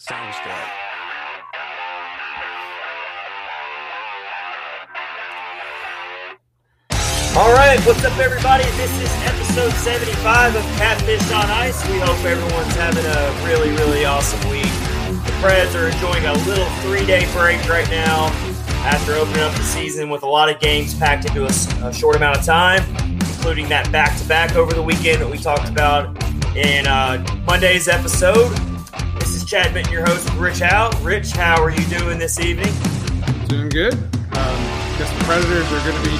Soundstripe. All right, what's up, everybody? This is episode 75 of Catfish on Ice. We hope everyone's having a really, really awesome week. The Preds are enjoying a little three day break right now after opening up the season with a lot of games packed into a, a short amount of time, including that back to back over the weekend that we talked about in uh, Monday's episode. This is Chad Minton, your host with Rich Howe. Rich, how are you doing this evening? Doing good. Um, guess the Predators are going to be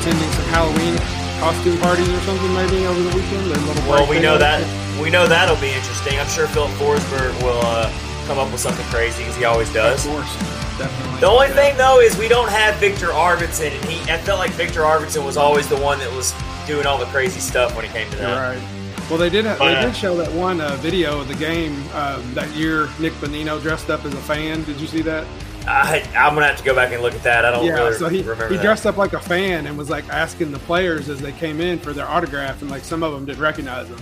attending some Halloween costume parties or something maybe over the weekend. Well, we know that we know that'll be interesting. I'm sure Filip Forsberg will uh, come up with something crazy as he always does. Of course, definitely. The only Yeah. thing though is we don't have Viktor Arvidsson, and he I felt like Viktor Arvidsson was always the one that was doing all the crazy stuff when it came to that. right. Well, they did. But, they did show that one uh, video of the game um, that year. Nick Bonino dressed up as a fan. Did you see that? I, I'm gonna have to go back and look at that. I don't yeah. really so he, remember he that. dressed up like a fan and was like asking the players as they came in for their autograph, and like some of them didn't recognize him.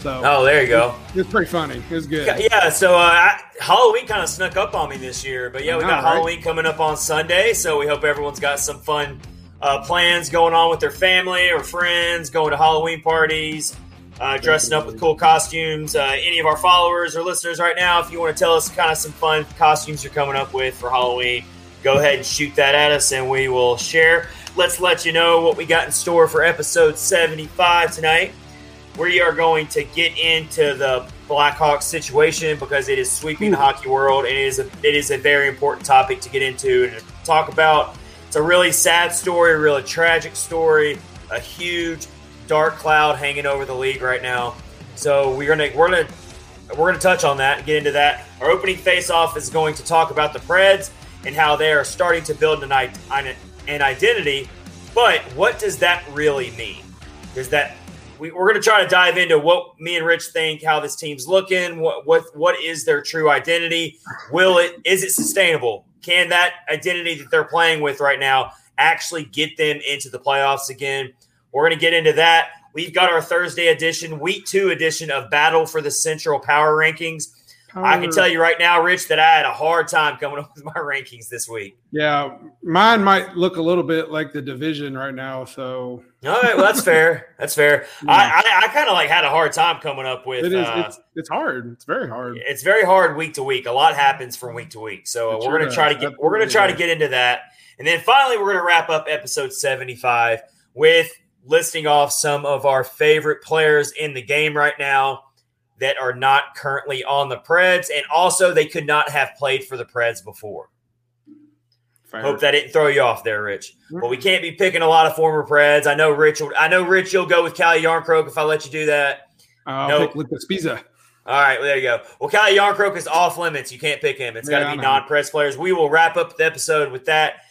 So Oh, there you go. it was pretty funny. It was good. Yeah, so uh, I, Halloween kind of snuck up on me this year, but yeah, we I got right? Halloween coming up on Sunday, so we hope everyone's got some fun uh, plans going on with their family or friends, going to Halloween parties, uh, dressing up with cool costumes. Uh, any of our followers or listeners right now, if you want to tell us kind of some fun costumes you're coming up with for Halloween, go ahead and shoot that at us, and we will share. Let's let you know what we got in store for episode 75 tonight we are going to get into the Blackhawks situation because it is sweeping the hockey world and it is a it is a very important topic to get into and to talk about. It's a really sad story, a really tragic story, a huge dark cloud hanging over the league right now. So we're gonna we're gonna we're gonna touch on that and get into that. Our opening face-off is going to talk about the Preds and how they are starting to build an, an identity. But what does that really mean? Does that we, we're going to try to dive into what me and Rich think, how this team's looking, what what what is their true identity? Will it is it sustainable? Can that identity that they're playing with right now actually get them into the playoffs again? We're going to get into that. We've got our Thursday edition, week two edition of Battle for the Central Power Rankings. I can tell you right now, Rich, that I had a hard time coming up with my rankings this week. Yeah, mine might look a little bit like the division right now. So All right, well that's fair. That's fair. Yeah. I, I, I kind of like had a hard time coming up with. it is. uh, it's, it's hard. It's very hard. it's very hard week to week. A lot happens from week to week. So It we're going to try to get we're going to try to get into that, and then finally we're going to wrap up episode seventy five with listing off some of our favorite players in the game right now that are not currently on the Preds, and also they could not have played for the Preds before. Fair. Hope that didn't throw you off there, Rich. But we can't be picking a lot of former Preds. I know Rich. will- I know Rich. You'll go with Calle Jarnkrok if I let you do that. I'll Nope. pick Lucas Pisa. All right, well, there you go. Well, Calle Jarnkrok is off limits. You can't pick him. It's got to Yeah, be non-Preds players. We will wrap up the episode with that.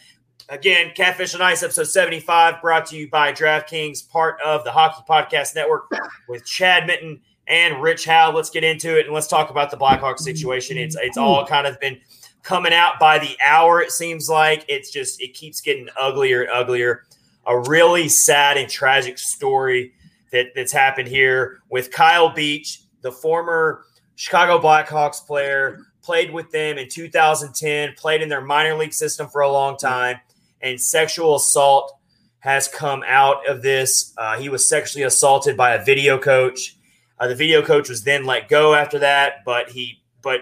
Again, Catfish on Ice, episode 75, brought to you by DraftKings, part of the Hockey Podcast Network with Chad Minton and Rich Howe. Let's get into it and let's talk about the Blackhawks situation. It's it's all kind of been coming out by the hour, it seems like. It's just, it keeps getting uglier and uglier. A really sad and tragic story that, that's happened here with Kyle Beach, the former Chicago Blackhawks player, played with them in 2010, played in their minor league system for a long time, and sexual assault has come out of this. Uh, he was sexually assaulted by a video coach. Uh, the video coach was then let go after that, but he, but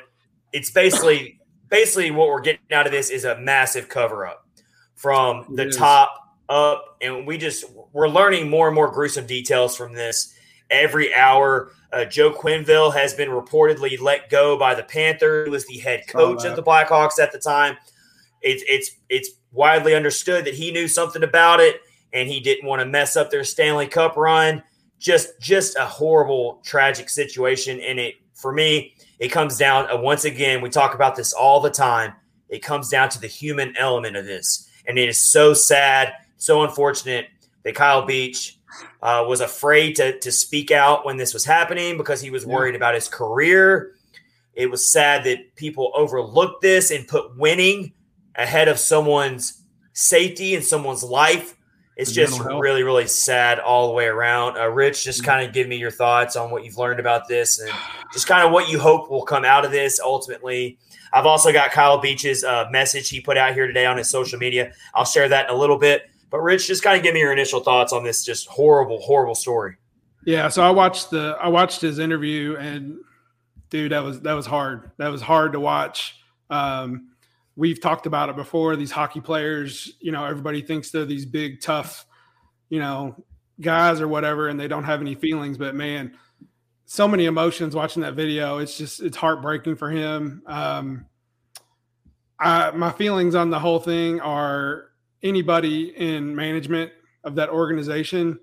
it's basically, basically what we're getting out of this is a massive cover up from the is. top up, and we just we're learning more and more gruesome details from this every hour. Uh, Joe Quenneville has been reportedly let go by the Panthers, who was the head coach of the Blackhawks at the time. It's it's it's widely understood that he knew something about it, and he didn't want to mess up their Stanley Cup run. Just just a horrible, tragic situation, and it for me, it comes down uh, once again. We talk about this all the time. It comes down to the human element of this, and it is so sad, so unfortunate that Kyle Beach uh, was afraid to to speak out when this was happening because he was worried about his career. It was sad that people overlooked this and put winning ahead of someone's safety and someone's life. It's just really, really sad all the way around. Uh, Rich, just kind of give me your thoughts on what you've learned about this and just kind of what you hope will come out of this ultimately. I've also got Kyle Beach's uh, message he put out here today on his social media. I'll share that in a little bit. But Rich, just kind of give me your initial thoughts on this just horrible, horrible story. Yeah, so I watched the I watched his interview and dude, that was that was hard. That was hard to watch. Um, we've talked about it before. These hockey players, you know, everybody thinks they're these big, tough, you know, guys or whatever, and they don't have any feelings. But man, so many emotions watching that video. It's just it's heartbreaking for him. Um, I, my feelings on the whole thing are anybody in management of that organization.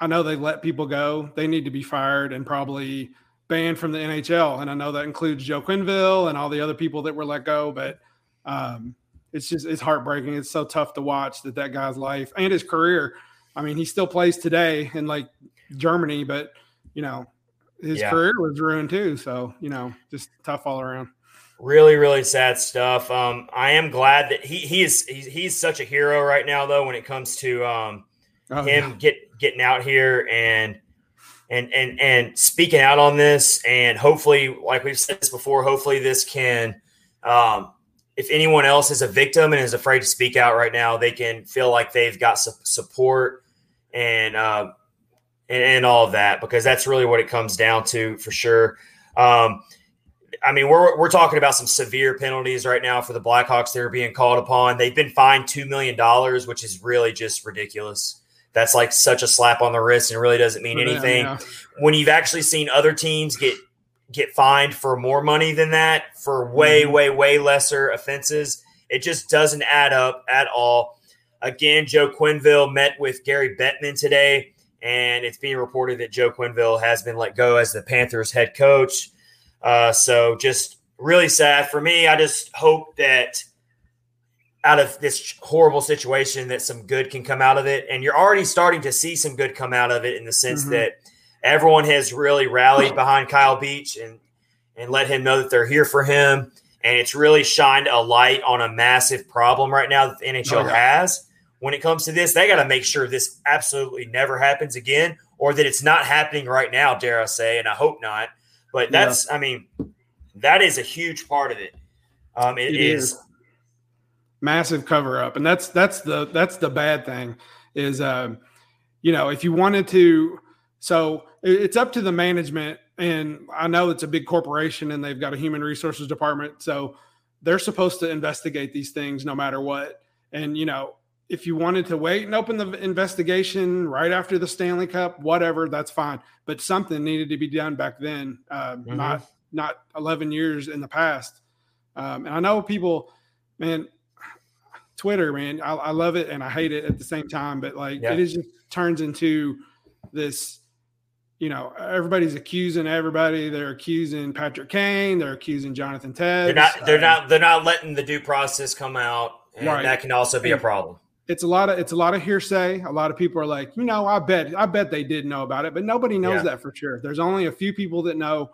I know they let people go. They need to be fired and probably banned from the NHL. And I know that includes Joe Quenneville and all the other people that were let go. But um, it's just it's heartbreaking. It's so tough to watch that that guy's life and his career. I mean, he still plays today in like Germany, but you know, his yeah. career was ruined too. So you know, just tough all around. Really, really sad stuff. Um, I am glad that he he is he's, he's such a hero right now, though, when it comes to um, oh, him yeah. get getting out here and and and and speaking out on this, and hopefully, like we've said this before, hopefully this can um, if anyone else is a victim and is afraid to speak out right now, they can feel like they've got su- support and, uh, and, and all of that because that's really what it comes down to for sure. Um, I mean, we're we're talking about some severe penalties right now for the Blackhawks that are being called upon. They've been fined two million dollars, which is really just ridiculous. That's like such a slap on the wrist and really doesn't mean anything. Yeah, yeah. When you've actually seen other teams get get fined for more money than that for way, mm-hmm. way, way lesser offenses. It just doesn't add up at all. Again, Joe Quenneville met with Gary Bettman today, and it's being reported that Joe Quenneville has been let go as the Panthers head coach. Uh, so just really sad for me. I just hope that out of this horrible situation that some good can come out of it. And you're already starting to see some good come out of it in the sense mm-hmm. that – everyone has really rallied behind Kyle Beach and and let him know that they're here for him. And it's really shined a light on a massive problem right now that the NHL oh, yeah. has when it comes to this. They got to make sure this absolutely never happens again, or that it's not happening right now. Dare I say? And I hope not. But that's, yeah. I mean, that is a huge part of it. Um, it, it is. is massive cover up, and that's that's the that's the bad thing is, um, you know, if you wanted to so it's up to the management. And I know it's a big corporation and they've got a human resources department. So they're supposed to investigate these things no matter what. And, you know, if you wanted to wait and open the investigation right after the Stanley Cup, whatever, that's fine. But something needed to be done back then, uh, mm-hmm. not not 11 years in the past. Um, and I know people, man, Twitter, man, I, I, love it and I hate it at the same time. But like, yeah. it is just turns into this you know, everybody's accusing everybody. They're accusing Patrick Kane. They're accusing Jonathan Toews. They're not. They're not. They're not letting the due process come out, and right. that can also be a problem. It's a lot of it's a lot of hearsay. A lot of people are like, you know, I bet I bet they did know about it, but nobody knows yeah. that for sure. There's only a few people that know.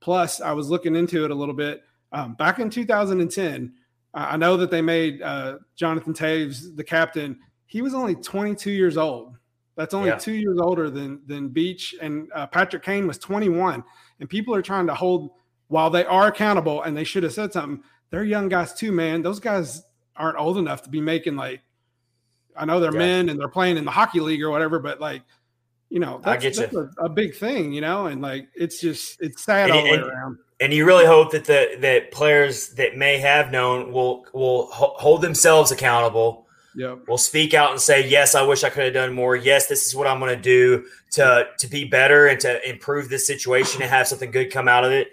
Plus, I was looking into it a little bit. Um, back in 2010, I know that they made uh, Jonathan Toews the captain. He was only 22 years old that's only yeah. two years older than than Beach and uh, Patrick Kane was 21. And people are trying to hold while they are accountable and they should have said something. They're young guys too, man. Those guys aren't old enough to be making like I know they're yeah. men and they're playing in the hockey league or whatever, but like you know, that's, that's a, a, big thing, you know, and like it's just it's sad and, all the way around. And you really hope that the that players that may have known will will hold themselves accountable Yep. will speak out and say, "Yes, I wish I could have done more. Yes, this is what I'm going to do to to be better and to improve this situation and have something good come out of it."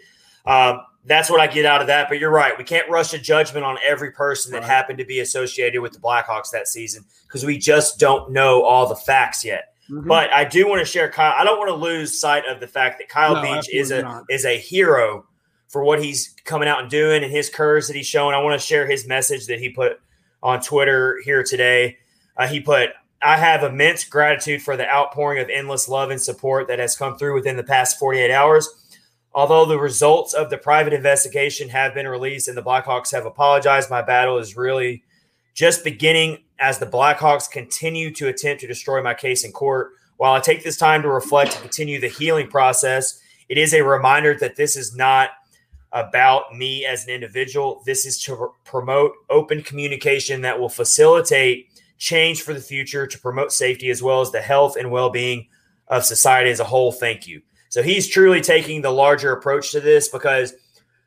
Um, that's what I get out of that. But you're right; we can't rush a judgment on every person that right. happened to be associated with the Blackhawks that season because we just don't know all the facts yet. Mm-hmm. But I do want to share Kyle. I don't want to lose sight of the fact that Kyle no, Beach is a not. is a hero for what he's coming out and doing and his curves that he's showing. I want to share his message that he put on Twitter here today. Uh, he put, I have immense gratitude for the outpouring of endless love and support that has come through within the past 48 hours. Although the results of the private investigation have been released and the Blackhawks have apologized, my battle is really just beginning as the Blackhawks continue to attempt to destroy my case in court. While I take this time to reflect and continue the healing process, it is a reminder that this is not about me as an individual. This is to promote open communication that will facilitate change for the future to promote safety as well as the health and well being of society as a whole. Thank you. So he's truly taking the larger approach to this because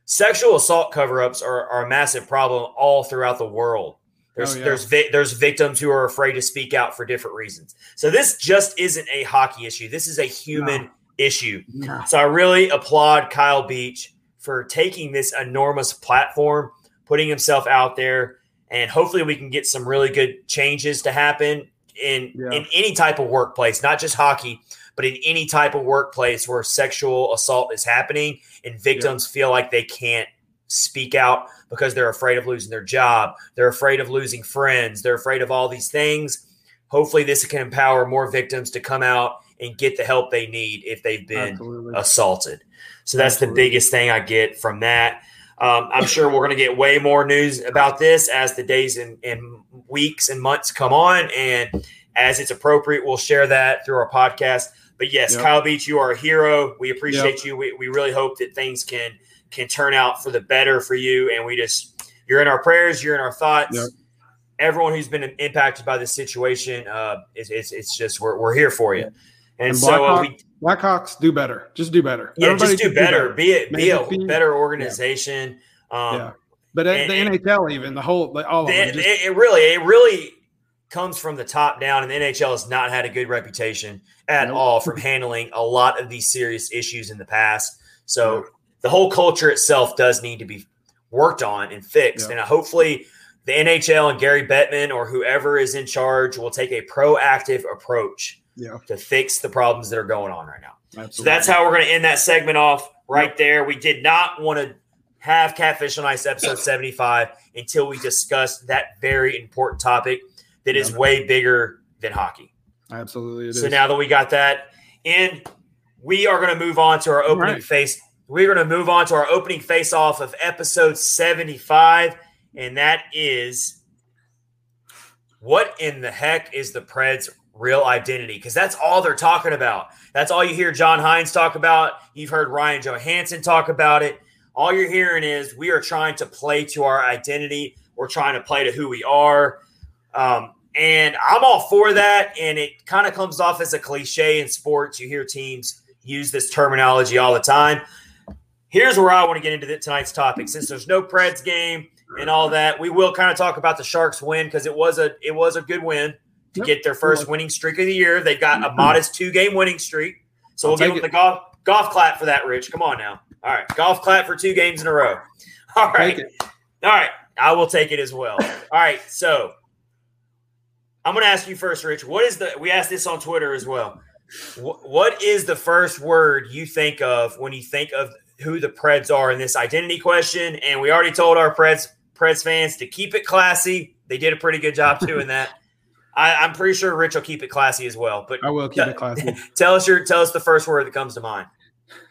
sexual assault cover ups are, are, a massive problem all throughout the world. There's oh, yeah. there's vi- there's victims who are afraid to speak out for different reasons. So this just isn't a hockey issue. This is a human no. issue. No. So I really applaud Kyle Beach for taking this enormous platform, putting himself out there, and hopefully we can get some really good changes to happen in yeah. in any type of workplace, not just hockey, but in any type of workplace where sexual assault is happening and victims yeah. feel like they can't speak out because they're afraid of losing their job, they're afraid of losing friends, they're afraid of all these things. Hopefully, this can empower more victims to come out and get the help they need if they've been Absolutely. assaulted. So that's Absolutely. the biggest thing I get from that. Um, I'm sure we're going to get way more news about this as the days and, and, weeks and months come on. And as it's appropriate, we'll share that through our podcast. But yes, yep. Kyle Beach, you are a hero. We appreciate yep. you. We, we really hope that things can can turn out for the better for you. And we just, you're in our prayers, you're in our thoughts. Yep. Everyone who's been impacted by this situation, uh, it's, it's, it's just, we're, we're here for you. And, and so uh, we, Blackhawks do better. Just do better. Yeah, Everybody just do better. do better. Be it be a better organization. Yeah. Um, yeah. But and, the NHL, even the whole, all the, just, it, really, it really comes from the top down, and the NHL has not had a good reputation at nope. all from handling a lot of these serious issues in the past. So yeah. the whole culture itself does need to be worked on and fixed, and hopefully the NHL and Gary Bettman or whoever is in charge will take a proactive approach yeah. to fix the problems that are going on right now. Absolutely. So that's how we're going to end that segment off right yep. there. We did not want to have Catfish on Ice episode 75 until we discussed that very important topic that is way bigger than hockey. Absolutely. so is. now that we got that in, we are going to move on to our opening right. face. We're going to move on to our opening face off of episode 75. And that is what in the heck is the Preds real identity because that's all they're talking about. That's all you hear John Hynes talk about. You've heard Ryan Johansen talk about it. All you're hearing is we are trying to play to our identity. We're trying to play to who we are. Um, and I'm all for that. And it kind of comes off as a cliche in sports. You hear teams use this terminology all the time. Here's where I want to get into tonight's topic. Since there's no Preds game and all that, we will kind of talk about the Sharks win because it was a it was a good win to yep. get their first winning streak of the year. They've got a mm-hmm. modest two game winning streak. So I'll we'll give them the golf golf clap for that, Rich. Come on now. All right. Golf clap for two games in a row. All right. All right. I will take it as well. All right. So I'm going to ask you first, Rich. What is the, we asked this on Twitter as well. What is the first word you think of when you think of who the Preds are in this identity question? And we already told our Preds Preds fans to keep it classy. They did a pretty good job doing that. I, am pretty sure Rich will keep it classy as well. But I will keep it classy. tell us your tell us the first word that comes to mind.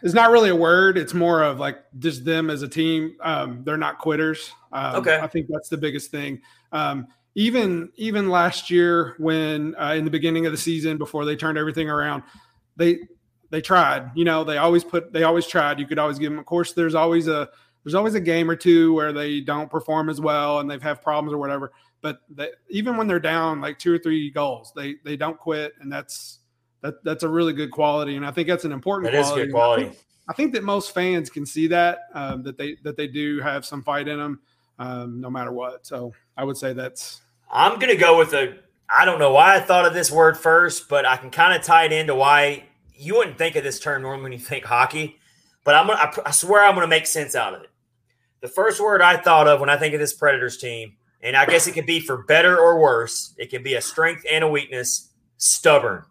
It's not really a word. It's more of like just them as a team. Um, they're not quitters. Um, okay, I think that's the biggest thing. Um, even even last year, when uh, in the beginning of the season, before they turned everything around, they they tried. You know, they always put they always tried. You could always give them. Of course, there's always a there's always a game or two where they don't perform as well and they've have problems or whatever but they, even when they're down like two or three goals, they they don't quit, and that's that that's a really good quality, and I think that's an important. That quality. is good quality. I think, I think, that most fans can see that um, that they that they do have some fight in them, um, no matter what. So I would say that's. I'm gonna go with a. I don't know why I thought of this word first, but I can kind of tie it into why you wouldn't think of this term normally when you think hockey. But I'm gonna. I, I swear I'm gonna make sense out of it. The first word I thought of when I think of this Predators team and I guess it could be for better or worse. It can be a strength and a weakness. Stubborn.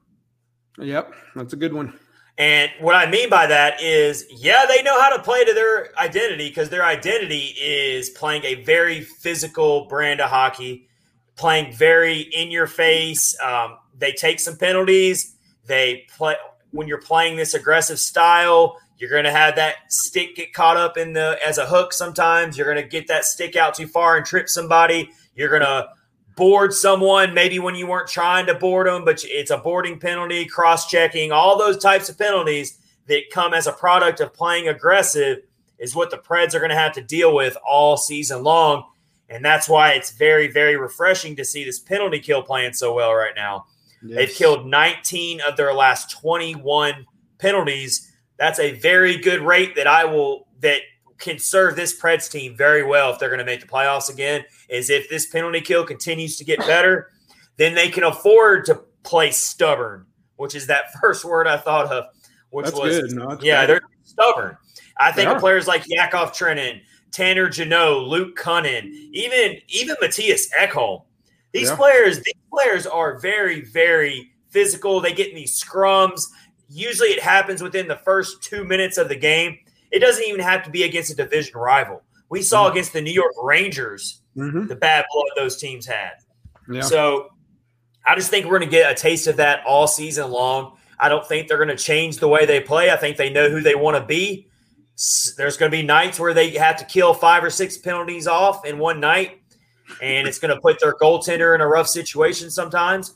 Yep, that's a good one. And what I mean by that is, yeah, they know how to play to their identity because their identity is playing a very physical brand of hockey, playing very in your face. Um, they take some penalties. They play when you're playing this aggressive style. You're going to have that stick get caught up in the as a hook. Sometimes you're going to get that stick out too far and trip somebody. You're going to board someone maybe when you weren't trying to board them, but it's a boarding penalty, cross checking, all those types of penalties that come as a product of playing aggressive is what the Preds are going to have to deal with all season long. And that's why it's very, very refreshing to see this penalty kill playing so well right now. Yes. They've killed 19 of their last 21 penalties. That's a very good rate that I will that can serve this Preds team very well if they're going to make the playoffs again. Is if this penalty kill continues to get better, then they can afford to play stubborn, which is that first word I thought of, which that's was no, yeah, they're stubborn. I think of players like Yakov Trenin, Tanner Jeannot, Luke Kunin, even even Mattias Ekholm. These yeah. players, these players are very, very physical. They get in these scrums. Usually, it happens within the first two minutes of the game. It doesn't even have to be against a division rival. We saw mm-hmm. against the New York Rangers mm-hmm. the bad blood those teams had. Yeah. So I just think we're going to get a taste of that all season long. I don't think they're going to change the way they play. I think they know who they want to be. There's going to be nights where they have to kill five or six penalties off in one night, and it's going to put their goaltender in a rough situation sometimes.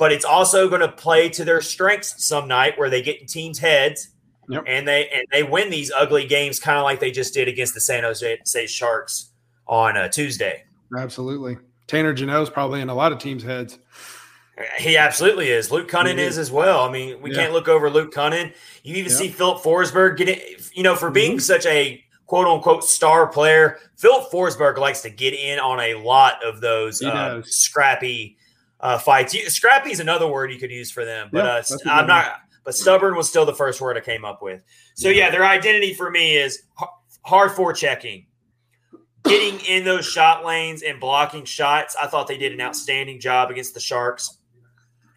But it's also going to play to their strengths some night where they get in teams' heads Yep. And they and they win these ugly games kind of like they just did against the San Jose Sharks on uh, Tuesday. Absolutely. Tanner is probably in a lot of teams' heads. He absolutely is. Luke Kunin is as well. I mean, we yeah. can't look over Luke Kunin. You even see Filip Forsberg get it, you know, for being mm-hmm. such a quote unquote star player, Filip Forsberg likes to get in on a lot of those uh, scrappy uh, fights. Scrappy is another word you could use for them, but uh, I'm not but stubborn was still the first word I came up with. So yeah, their identity for me is hard for checking, getting in those shot lanes and blocking shots. I thought they did an outstanding job against the Sharks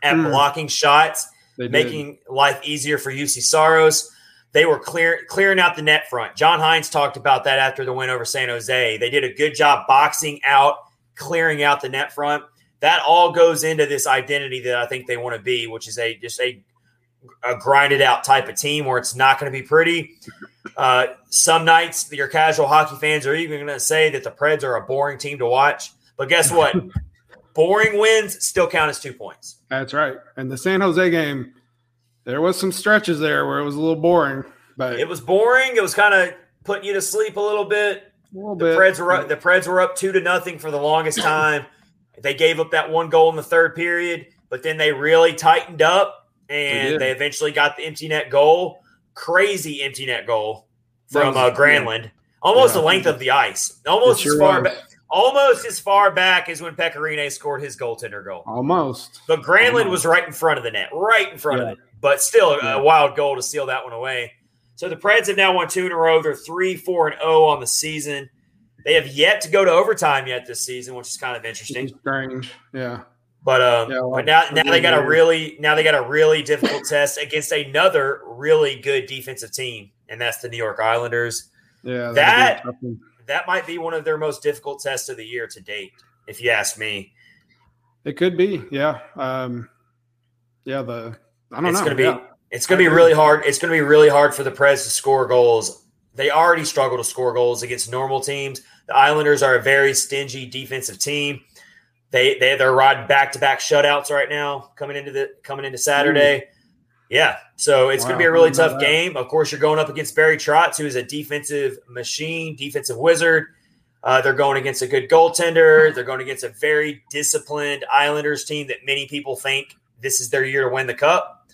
at mm. blocking shots, making life easier for Juuse Saros. They were clear, clearing out the net front. John Hynes talked about that after the win over San Jose. They did a good job boxing out, clearing out the net front. That all goes into this identity that I think they want to be, which is a just a a grinded out type of team where it's not going to be pretty. Uh, some nights, your casual hockey fans are even going to say that the Preds are a boring team to watch. But guess what? boring wins still count as two points. That's right. And the San Jose game, there was some stretches there where it was a little boring, but it was boring. It was kind of putting you to sleep a little bit. A little the bit. Preds were up, the Preds were up two to nothing for the longest time. They gave up that one goal in the third period, but then they really tightened up and they eventually got the empty net goal. Crazy empty net goal from uh, Granlund, almost yeah. the length of the ice, almost as far back, almost as far back as when Pekka scored his goaltender goal. Almost, but Granlund almost. was right in front of the net, right in front yeah. of it. But still, yeah. a wild goal to seal that one away. So the Preds have now won two in a row. They're three, four, and zero oh on the season. They have yet to go to overtime yet this season, which is kind of interesting. Strange, yeah. But um, yeah, well, but now now they got a really now they got a really difficult test against another really good defensive team, and that's the New York Islanders. Yeah, that that might be one of their most difficult tests of the year to date, if you ask me. It could be, yeah, um, yeah. The I don't know. it's know. Gonna be, yeah. It's going to be really hard. It's going to be really hard for the Preds to score goals. They already struggle to score goals against normal teams. The Islanders are a very stingy defensive team. They they they're riding back to back shutouts right now coming into the coming into Saturday. Yeah, so it's wow, going to be a really tough game. Of course, you're going up against Barry Trotz, who is a defensive machine, defensive wizard. Uh, they're going against a good goaltender. They're going against a very disciplined Islanders team that many people think this is their year to win the cup.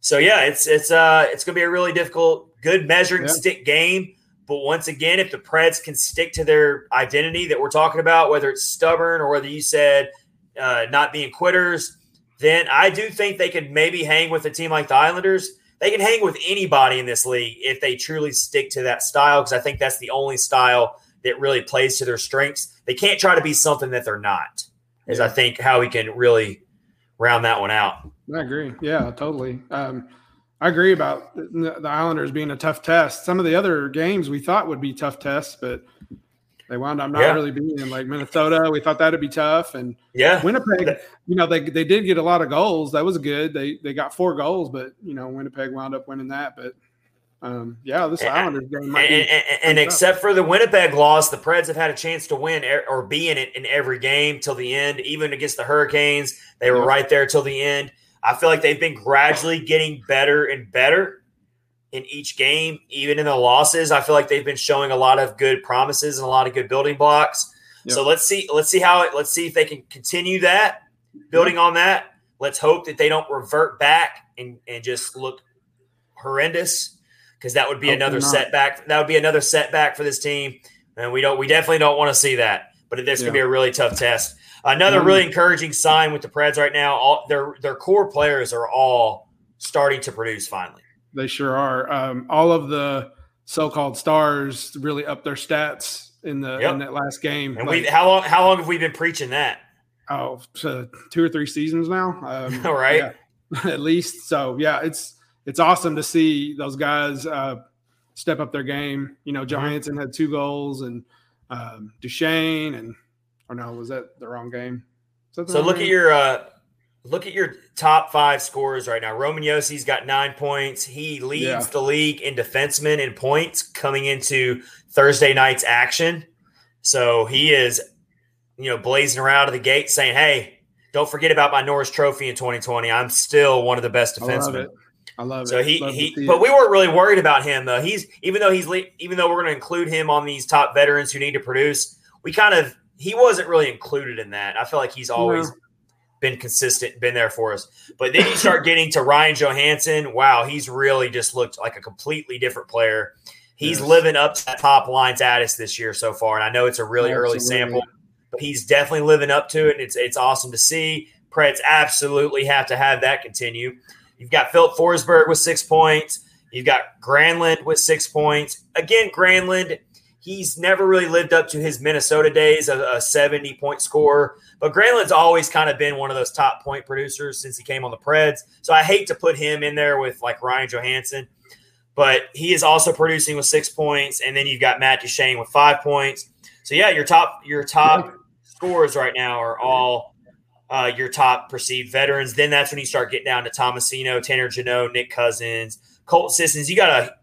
So yeah, it's it's uh it's going to be a really difficult, good measuring yeah. stick game. But once again, if the Preds can stick to their identity that we're talking about, whether it's stubborn or whether you said uh, not being quitters, then I do think they could maybe hang with a team like the Islanders. They can hang with anybody in this league if they truly stick to that style, because I think that's the only style that really plays to their strengths. They can't try to be something that they're not, is. I think how we can really round that one out. I agree. Yeah, totally. Um, I agree about the, Islanders being a tough test. Some of the other games we thought would be tough tests, but they wound up not yeah. really being like Minnesota. We thought that'd be tough, and yeah, Winnipeg. You know, they they did get a lot of goals. That was good. They they got four goals, but you know, Winnipeg wound up winning that. But um, yeah, this Islanders game might and, and, and except for the Winnipeg loss, the Preds have had a chance to win or be in it in every game till the end. Even against the Hurricanes, they were right there till the end. I feel like they've been gradually getting better and better in each game, even in the losses. I feel like they've been showing a lot of good promises and a lot of good building blocks. Yep. So let's see, let's see how it, let's see if they can continue that, building on that. Let's hope that they don't revert back and, and just look horrendous because that would be Hope another setback. That would be another setback for this team, and we don't. We definitely don't want to see that. But this yeah. could be a really tough test. Another mm-hmm. really encouraging sign with the Preds right now. All their their core players are all starting to produce finally. They sure are. Um, all of the so-called stars really up their stats in the yep. in that last game. And like, we how long how long have we been preaching that? Oh, so two or three seasons now. Um, all right, yeah, at least. So yeah, it's it's awesome to see those guys uh, step up their game. You know, mm-hmm. Had two goals, and um, Duchene, and or no, was that the wrong game? So look game? at your uh, look at your top five scorers right now. Roman Josi's got nine points. He leads yeah. the league in defensemen in points coming into Thursday night's action. So he is, you know, blazing around to the gate saying, "Hey, don't forget about my Norris Trophy in 2020. I'm still one of the best defensemen." I love so it. he, he but we weren't really worried about him though. He's even though he's even though we're going to include him on these top veterans who need to produce, we kind of he wasn't really included in that. I feel like he's always been consistent, been there for us. But then you start getting to Ryan Johansen. Wow, he's really just looked like a completely different player. He's yes. living up to top line status this year so far, and I know it's a really Absolutely. early sample, but he's definitely living up to it. And it's it's awesome to see. Preds absolutely have to have that continue. You've got Filip Forsberg with six points. You've got Granlund with six points. Again, Granlund, he's never really lived up to his Minnesota days, a, a 70 point scorer. But Granlund's always kind of been one of those top point producers since he came on the Preds. So I hate to put him in there with like Ryan Johansen, but he is also producing with six points. And then you've got Matt Duchene with five points. So yeah, your top your top scores right now are all uh, your top perceived veterans. Then that's when you start getting down to Tomasino, Tanner Jeannot, Nick Cousins, Colt Sissons. You got a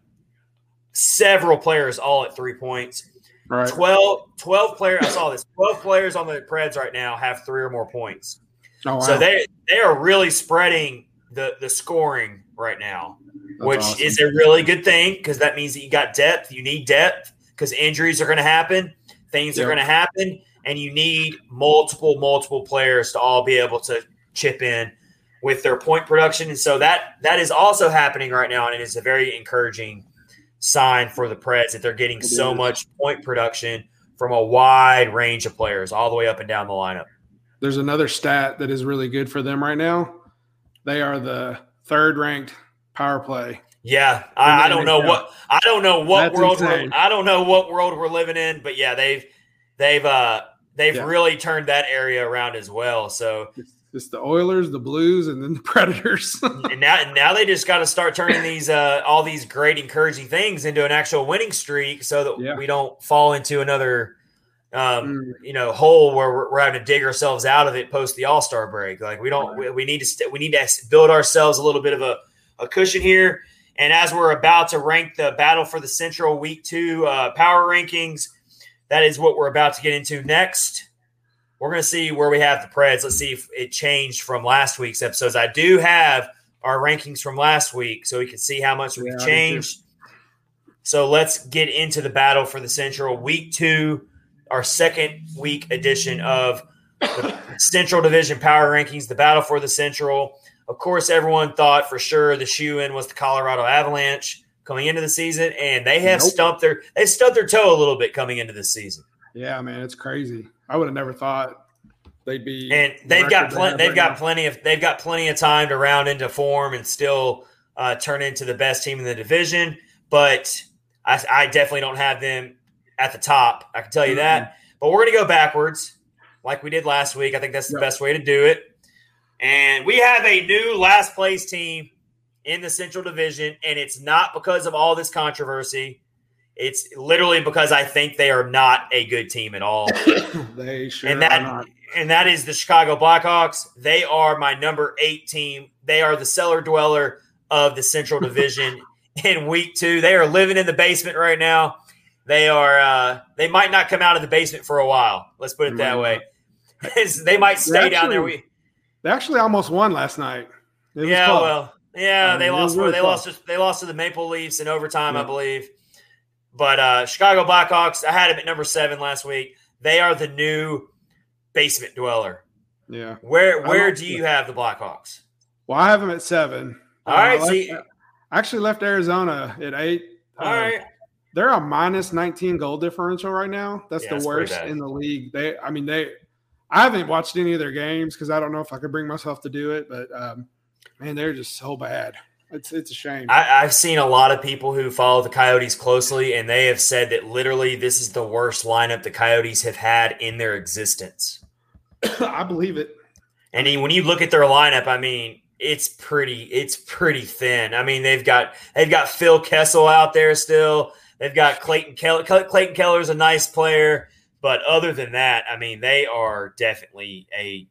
several players all at three points. Right. 12, 12 players. I saw this. 12 players on the Preds right now have three or more points. Oh, wow. So they they are really spreading the the scoring right now, That's which awesome. is a really good thing because that means that you got depth. You need depth because injuries are going to happen, things yep. are going to happen, and you need multiple, multiple players to all be able to chip in with their point production. And so that that is also happening right now, and it is a very encouraging sign for the Preds that they're getting so much point production from a wide range of players, all the way up and down the lineup. There's another stat that is really good for them right now. They are the third ranked power play. Yeah, I, I don't know what I don't know what That's world we're, I don't know what world we're living in, but yeah, they've they've uh they've yeah. really turned that area around as well. So it's the Oilers, the Blues, and then the Predators. and now, now they just got to start turning these uh, all these great, encouraging things into an actual winning streak, so that yeah. we don't fall into another, um, mm. you know, hole where we're, we're, having to dig ourselves out of it post the All Star break. Like we don't, we, we, need to st- we need to build ourselves a little bit of a, a cushion here. And as we're about to rank the battle for the Central Week Two uh, power rankings, that is what we're about to get into next. We're going to see where we have the Preds. Let's see if it changed from last week's episodes. I do have our rankings from last week, so we can see how much we've changed. So let's get into the battle for the Central Week Two, our second week edition of the Central Division Power Rankings, the battle for the Central. Of course, everyone thought for sure the shoe in was the Colorado Avalanche coming into the season, and they have nope. stumped their they stubbed their toe a little bit coming into the season. Yeah, man, it's crazy. I would have never thought they'd be. And they've got plenty. They've got now. plenty of. They've got plenty of time to round into form and still uh, turn into the best team in the division. But I, I, definitely don't have them at the top. I can tell you mm-hmm. that. But we're going to go backwards, like we did last week. I think that's the yep. best way to do it. And we have a new last place team in the Central Division, and it's not because of all this controversy. It's literally because I think they are not a good team at all. they sure and that are not. and that is the Chicago Blackhawks. They are my number eight team. They are the cellar dweller of the Central Division in week two. They are living in the basement right now. They are uh, they might not come out of the basement for a while. Let's put it that way. they might stay down there. We, They actually almost won last night. It was yeah, well, yeah, they lost. really they lost. They lost to the Maple Leafs in overtime, I believe. But uh, Chicago Blackhawks, I had them at number seven last week. They are the new basement dweller. yeah. Where where do you have the Blackhawks? Well, I have them at seven. All Uh, right, I left- see- I actually left Arizona at eight. All Uh, right, They're a minus 19 goal differential right now. That's Yeah, the that's worst in the league. They, I mean, they, I haven't watched any of their games because I don't know if I could bring myself to do it, but um, man, they're just so bad. It's, it's a shame. I, I've seen a lot of people who follow the Coyotes closely, and they have said that literally this is the worst lineup the Coyotes have had in their existence. I believe it. And when you look at their lineup, I mean, it's pretty, it's pretty thin. I mean, they've got they've got Phil Kessel out there still. They've got Clayton Keller. Clayton Keller's a nice player, but other than that, I mean, they are definitely a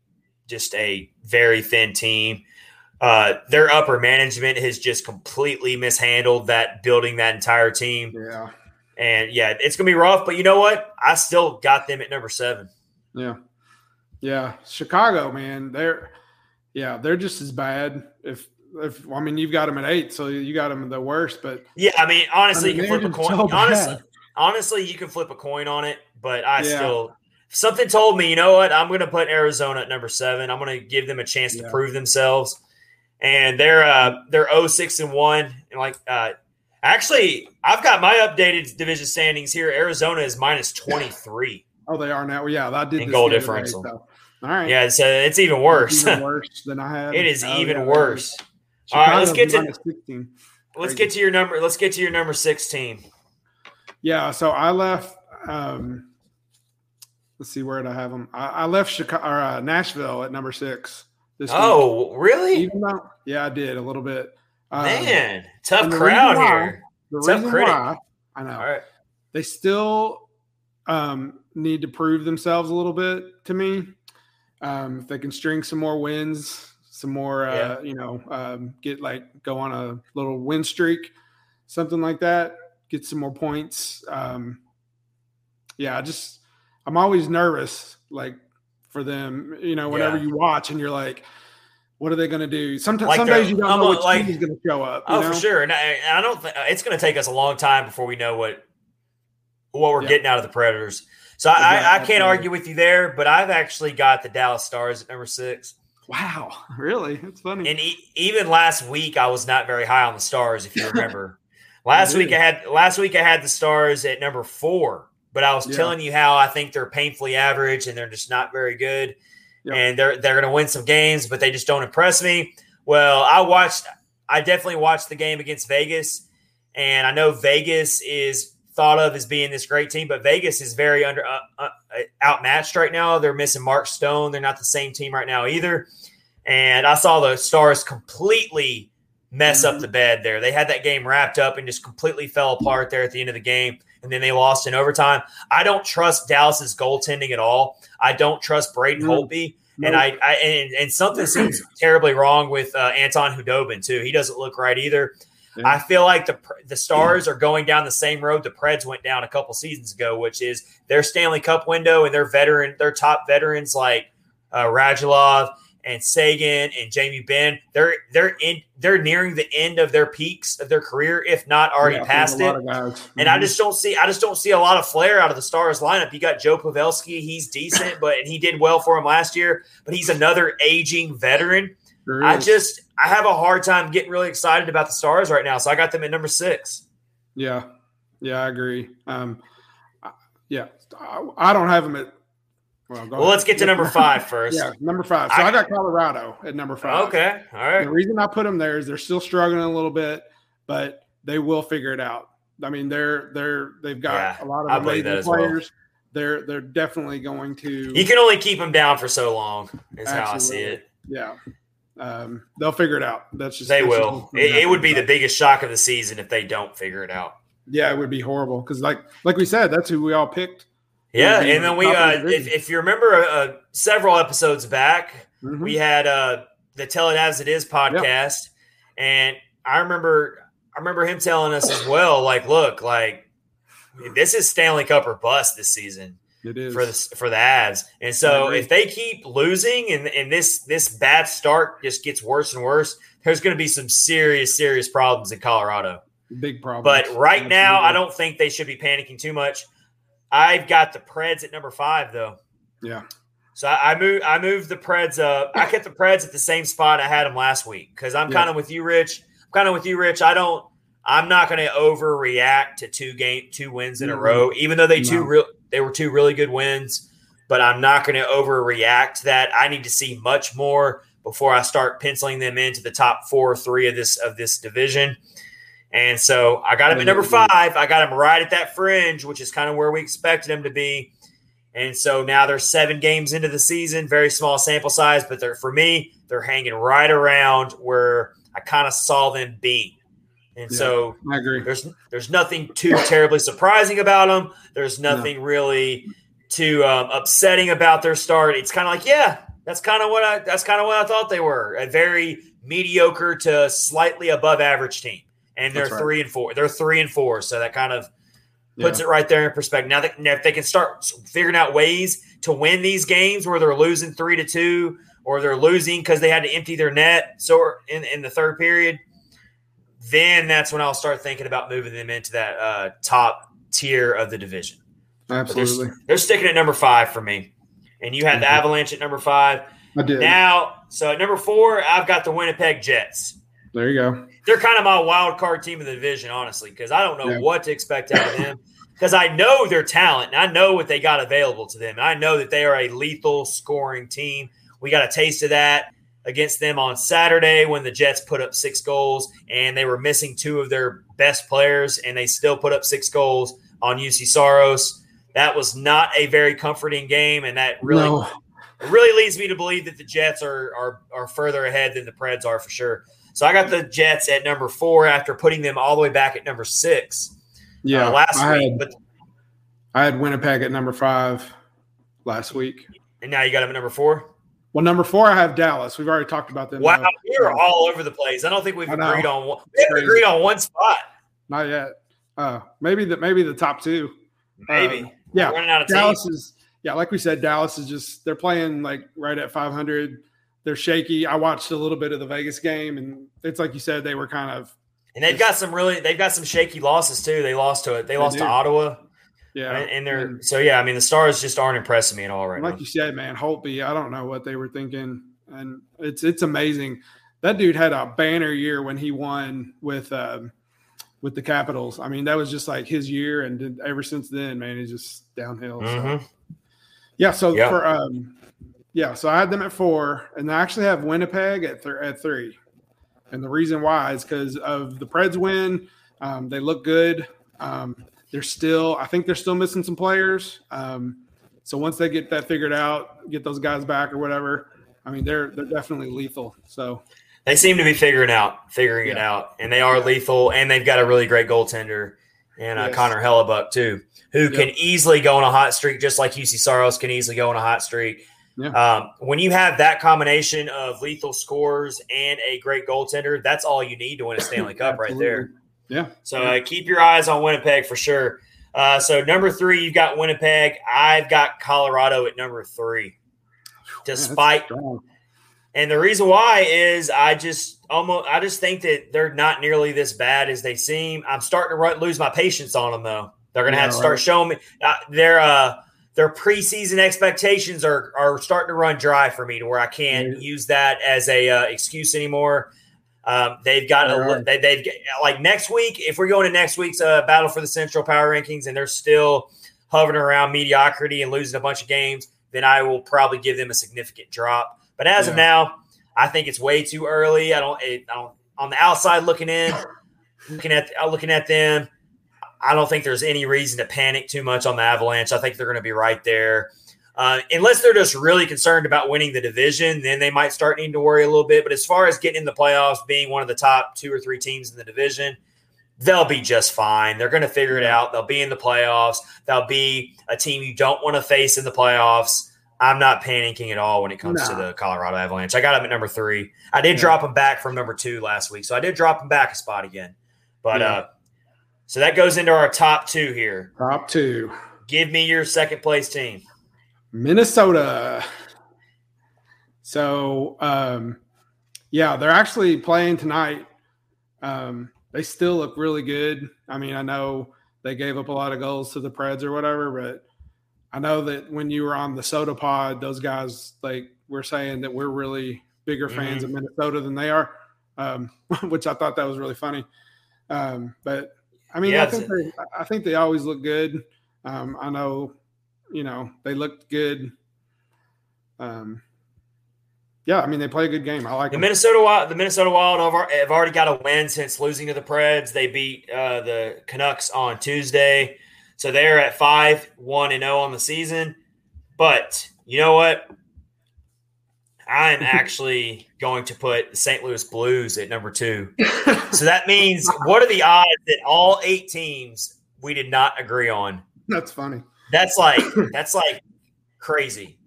just a very thin team. Uh, their upper management has just completely mishandled that building that entire team. Yeah. And yeah, it's gonna be rough. But you know what? I still got them at number seven. Yeah. Yeah. Chicago, man, they're, yeah, they're just as bad. If, if, I mean, you've got them at eight, so you got them the worst, but Yeah, I mean, honestly, I mean, you can flip a coin. so honestly, honestly, you can flip a coin on it, but I Yeah. still something told me, you know what? I'm going to put Arizona at number seven. I'm going to give them a chance to prove themselves, and they're uh they're 06 and one, and like uh actually, I've got my updated division standings here. Arizona is minus 23. oh, they are now. Yeah, that did In goal the other day, differential. so- All right. Yeah, so it's even It's worse. even worse than I had. it is Oh, even yeah, worse. All right, let's get to- minus 16. Let's get to your number. Let's get to your number six team. Yeah, so I left. Um, let's see where did I have them. I, I left Chicago or uh, Nashville at number six. This week. Oh, really? even though yeah, I did a little bit. Um, Man, tough crowd why- here. The Tough reason critic. why I know All right. they still um, need to prove themselves a little bit to me. Um, if they can string some more wins, some more, uh, Yeah. you know, um, get like go on a little win streak, something like that, get some more points. Um, yeah, I just I'm always nervous, like for them. You know, whenever Yeah. you watch and you're like, what are they going to do? Sometimes Like some days you don't I'm know which like- team is going to show up. you Oh, know? for sure. And I, and I don't. Th- it's going to take us a long time before we know what what we're Yeah. getting out of the Predators. So I, I, I can't argue with you there. But I've actually got the Dallas Stars at number six. Wow, really? It's funny. And e- even last week, I was not very high on the Stars. If you remember, last week I had last week I had the Stars at number four. But I was Yeah. telling you how I think they're painfully average and they're just not very good. Yep. And they're they're going to win some games, but they just don't impress me. Well, I watched. I definitely watched the game against Vegas, and I know Vegas is thought of as being this great team, but Vegas is very under uh, uh, outmatched right now. They're missing Mark Stone. They're not the same team right now either. And I saw the Stars completely mess up Mhm. the bed there. They had that game wrapped up and just completely fell apart there at the end of the game. And then they lost in overtime. I don't trust Dallas's goaltending at all. I don't trust Braden No. Holtby. And I, I and, and something seems terribly wrong with uh, Anton Khudobin too. He doesn't look right either. Yeah. I feel like the the Stars are going down the same road the Preds went down a couple seasons ago, which is their Stanley Cup window and their veteran, their top veterans like uh, Radulov and Seguin and Jamie Benn. They're they're in they're nearing the end of their peaks of their career, if not already Yeah, past it. a lot of guys. And I Mhm. just don't see I just don't see a lot of flair out of the Stars lineup. You got Joe Pavelski, he's decent, but and he did well for him last year, but he's another aging veteran. There I just I have a hard time getting really excited about the Stars right now. So I got them at number six. Yeah, yeah, I agree. Um, yeah, I, I don't have them at. Well, Well, let's get to number five first. Yeah, number five. So I- I, got Colorado at number five. Okay. All The reason I put them there is they're still struggling a little bit, but they will figure it out. I mean, they're they're they've got Yeah, a lot of amazing as well. players. They're they're definitely going to. You can only keep them down for so long, is how I see it. yeah, Um, they'll figure it out. That's just they that's will. just- It, it would be the biggest shock of the season if they don't figure it out. yeah, it would be horrible because like like we said, that's who we all picked. Yeah, and then we, top of the uh, if, if you remember, uh, several episodes back, Mhm. we had uh, the "Tell It As It Is" podcast, and I remember, I remember him telling us as well, like, look, like this is Stanley Cup or bust this season it is for the for the Avs, and so if they keep losing and and this this bad start just gets worse and worse, there's going to be some serious serious problems in Colorado. big problem. But right now, I don't think they should be panicking too much. I've got the Preds at number five, though. Yeah, So I, I moved. I moved the Preds up. I kept the Preds at the same spot I had them last week because I'm Yeah. kind of with you, Rich. I'm kind of with you, Rich. I don't. I'm not going to overreact to two game two wins in a Mhm. row, even though they two real they were two really good wins. But I'm not going to overreact to that. I need to see much more before I start penciling them into the top four or three of this of this division. And so I got him at number five. I got him right at that fringe, which is kind of where we expected him to be. And so now they're seven games into the season, very small sample size, but they're for me, they're hanging right around where I kind of saw them being. And Yeah. so I agree. there's there's nothing too terribly surprising about them. There's nothing really too um, upsetting about their start. It's kind of like, yeah, that's kind of what I that's kind of what I thought they were. A very mediocre to slightly above average team. And they're right. three and four. They're three and four. So that kind of puts Yeah. it right there in perspective. Now that now if they can start figuring out ways to win these games where they're losing three to two or they're losing because they had to empty their net so in, in the third period, then that's when I'll start thinking about moving them into that uh, top tier of the division. But they're, Absolutely, they're sticking at number five for me. And you had the Mhm. Avalanche at number five. I did. Now, so at number four, I've got the Winnipeg Jets there you go. they're kind of my wild card team of the division, honestly, because I don't know Yeah. what to expect out of them. Because I know their talent and I know what they got available to them. And I know that they are a lethal scoring team. We got a taste of that against them on Saturday when the Jets put up six goals and they were missing two of their best players and they still put up six goals on Juuse Saros. That was not a very comforting game, and that really No. really leads me to believe that the Jets are are are further ahead than the Preds are for sure. So I got the Jets at number four after putting them all the way back at number six Yeah, uh, last I week. had, But I had Winnipeg at number five last week. and now you got them at number four. Well, number four, I have Dallas. We've already talked about them. Wow, we are all over the place. I don't think we've agreed on one. We haven't agreed on one spot. Not yet. Uh, maybe the maybe the top two. Maybe. Uh, yeah, We're running out of Dallas is yeah, like we said, Dallas is just they're playing like right at 500. They're shaky. I watched a little bit of the Vegas game, and it's like you said, they were kind of And they've got some really they've got some shaky losses too. They lost to it. They, They lost to. Ottawa. yeah. And, and they're And- so yeah, I mean the stars just aren't impressing me at all right like now. you said, man, Holtby, I don't know what they were thinking, and it's it's amazing. That dude had a banner year when he won with um, with the Capitals. I mean, that was just like his year, and ever since then, man, he's just downhill. So. Mhm. Yeah. So Yeah. for um, yeah, so I had them at four, and I actually have Winnipeg at th- at three, and the reason why is because of the Preds win. Um, they look good. Um, they're still, I think they're still missing some players. Um, so once they get that figured out, get those guys back or whatever, I mean, they're they're definitely lethal. So They seem to be figuring out, figuring it out, and they are Yeah. lethal. And they've got a really great goaltender, and uh, Yes. Connor Hellebuyck too, who Yep. can easily go on a hot streak, just like Juuse Saros can easily go on a hot streak. Yeah. Um, when you have that combination of lethal scores and a great goaltender, that's all you need to win a Stanley Cup, right there. Yeah. So uh, keep your eyes on Winnipeg for sure. Uh, so number three, you've got Winnipeg. I've got Colorado at number three, despite and the reason why is I just almost I just think that they're not nearly this bad as they seem. I'm starting to run, lose my patience on them though. They're going to Yeah, have to start right. showing me uh, their uh, their preseason expectations are are starting to run dry for me to where I can't Yeah. use that as a uh, excuse anymore. Um, they've got a, are. they, they've like next week if we're going to next week's uh, battle for the Central Power Rankings and they're still hovering around mediocrity and losing a bunch of games, then I will probably give them a significant drop. But as of now, I think it's way too early. I don't. It, I don't on the outside looking in, looking at uh, looking at them. I don't think there's any reason to panic too much on the Avalanche. I think they're going to be right there. Uh, unless they're just really concerned about winning the division, then they might start needing to worry a little bit. But as far as getting in the playoffs, being one of the top two or three teams in the division, they'll be just fine. They're going to figure it out. They'll be in the playoffs. They'll be a team you don't want to face in the playoffs. I'm not panicking at all when it comes to the Colorado Avalanche. I got them at number three. I did yeah. drop them back from number two last week, so I did drop them back a spot again. But yeah. uh, so that goes into our top two here. Top two. Give me your second place team. Minnesota. So, um, yeah, they're actually playing tonight. Um, they still look really good. I mean, I know they gave up a lot of goals to the Preds or whatever, but I know that when you were on the Soda Pod, those guys like were saying that we're really bigger fans mm-hmm. of Minnesota than they are, um, which I thought that was really funny. Um, but I mean, yeah, I think they, I think they always look good. Um, I know, you know, they looked good. Um, yeah, I mean they play a good game. I like the them. Minnesota Wild. The Minnesota Wild have already got a win since losing to the Preds. They beat uh, the Canucks on Tuesday, so they're at five one and zero oh on the season. But you know what? I'm actually going to put St. Louis Blues at number two. so that means what are the odds that all eight teams we did not agree on? That's funny. That's like that's like crazy.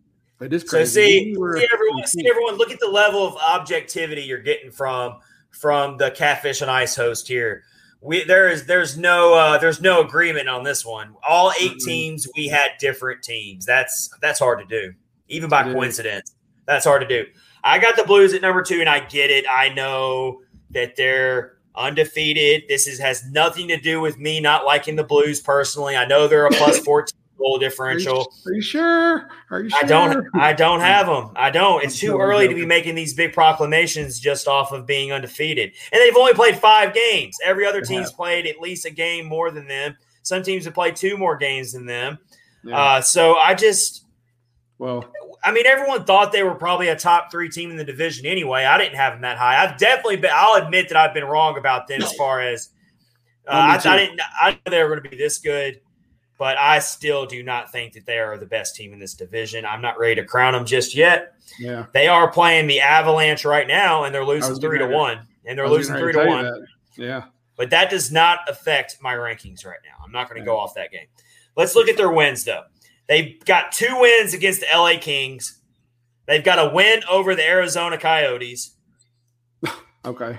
It is crazy. So see, see everyone, see everyone, look at the level of objectivity you're getting from from the Catfish on Ice host here. We there is there's no uh, there's no agreement on this one. All 8 mm-hmm. teams we had different teams. That's that's hard to do, even by it coincidence. Is. That's hard to do. I got the Blues at number two, and I get it. I know that they're undefeated. This is has nothing to do with me not liking the Blues personally. I know they're a plus 14 goal differential. Are you, are you, sure? Are you sure? I don't. I don't have them. I don't. It's too early to be making these big proclamations just off of being undefeated. And they've only played five games. Every other team's played at least a game more than them. Some teams have played two more games than them. Yeah. Uh, so I just. Well, I mean, everyone thought they were probably a top three team in the division anyway. I didn't have them that high. I've definitely been. I'll admit that I've been wrong about them as far as uh, I, I, didn't. I knew they were going to be this good but I still do not think that they are the best team in this division. I'm not ready to crown them just yet. Yeah, they are playing the Avalanche right now, and they're losing three to one, and they're losing three to, to one. Yeah, but that does not affect my rankings right now. I'm not going to yeah. go off that game. Let's look at their wins though. They've got two wins against the LA Kings. They've got a win over the Arizona Coyotes. okay.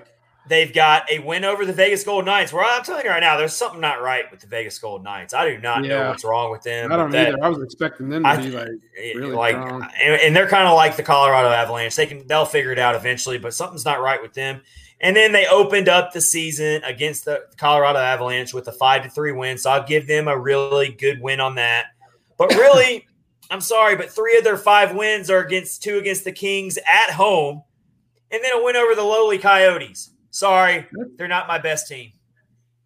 They've got a win over the Vegas Golden Knights. Where I'm telling you right now, there's something not right with the Vegas Golden Knights. I do not yeah. know what's wrong with them. I don't that, either. I was expecting them to I, be like really like, and, and, they're kind of like the Colorado Avalanche. They can they'll figure it out eventually, but something's not right with them. And then they opened up the season against the Colorado Avalanche with a five to three win. So I'll give them a really good win on that. But really, I'm sorry, but three of their five wins are against two against the Kings at home, and then a win over the lowly Coyotes. Sorry, they're not my best team.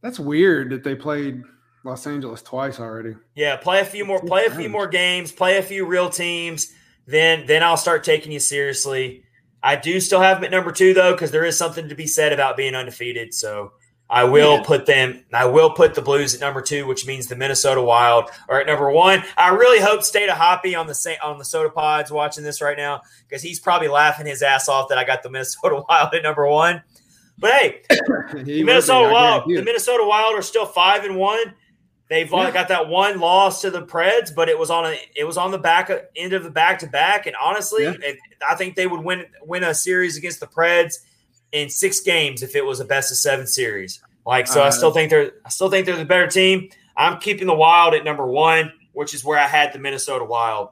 That's weird that they played Los Angeles twice already. Yeah, play a few more, play a few more games, play a few real teams. Then, then I'll start taking you seriously. I do still have them at number two though, because there is something to be said about being undefeated. So I will yeah. put them. I will put the Blues at number two, which means the Minnesota Wild are at number one. I really hope State of Hoppy on the on the Soda Pods watching this right now because he's probably laughing his ass off that I got the Minnesota Wild at number one. But hey, the Minnesota Wild, the Minnesota Wild are still five and one. They've yeah. got that one loss to the Preds, but it was on a it was on the back end of the back to back. And honestly, yeah. I think they would win win a series against the Preds in six games if it was a best of seven series. Like so, uh, I still think they're I still think they're the better team. I'm keeping the Wild at number one, which is where I had the Minnesota Wild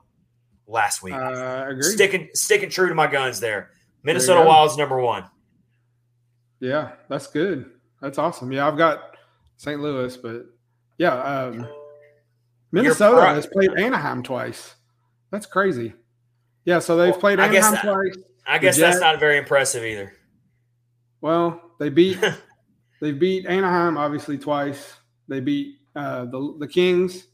last week. Uh, sticking sticking true to my guns there. Minnesota Wild's number one. Yeah, that's good. That's awesome. Yeah, I've got St. Louis, but yeah, um, Minnesota has played Anaheim twice. That's crazy. Yeah, so they've well, played Anaheim I twice. I guess that's not very impressive either. Well, they beat they beat Anaheim obviously twice. They beat uh, the the Kings.